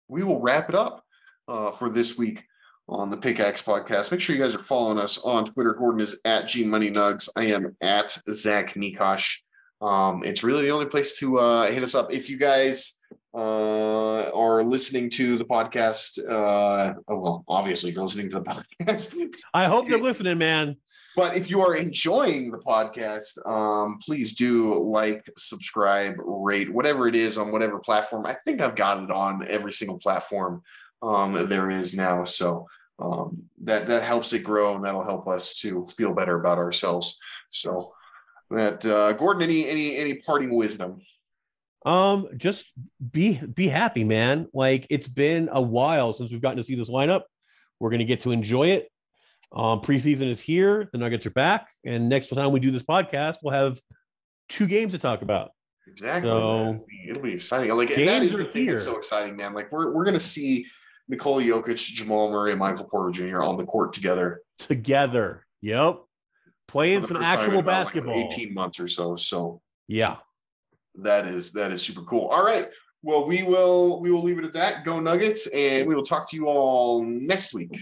we will wrap it up uh, for this week on the Pickaxe Podcast. Make sure you guys are following us on Twitter. Gordon is at G Money Nugs. I am at Zach Nikosh. Um, it's really the only place to uh, hit us up. If you guys uh, are listening to the podcast, uh, oh, well, obviously you're listening to the [laughs] podcast. I hope you're listening, man. But if you are enjoying the podcast, um, please do like, subscribe, rate, whatever it is on whatever platform. I think I've got it on every single platform um, there is now. So um, that that helps it grow and that'll help us to feel better about ourselves. So that uh, Gordon, any any any parting wisdom? Um, just be be happy, man. Like it's been a while since we've gotten to see this lineup. We're gonna get to enjoy it. Um, preseason is here. The Nuggets are back, and next time we do this podcast, we'll have two games to talk about. Exactly. So- it'll, be, it'll be exciting. Like that is the thing that's so exciting, man. Like we're we're gonna see Nikola Jokic, Jamal Murray, and Michael Porter Jr. on the court together. Together. Yep. Playing some first time in actual about, like, basketball. 18 months or so. So Yeah. That is that is super cool. All right. Well, we will we will leave it at that. Go Nuggets, and we will talk to you all next week.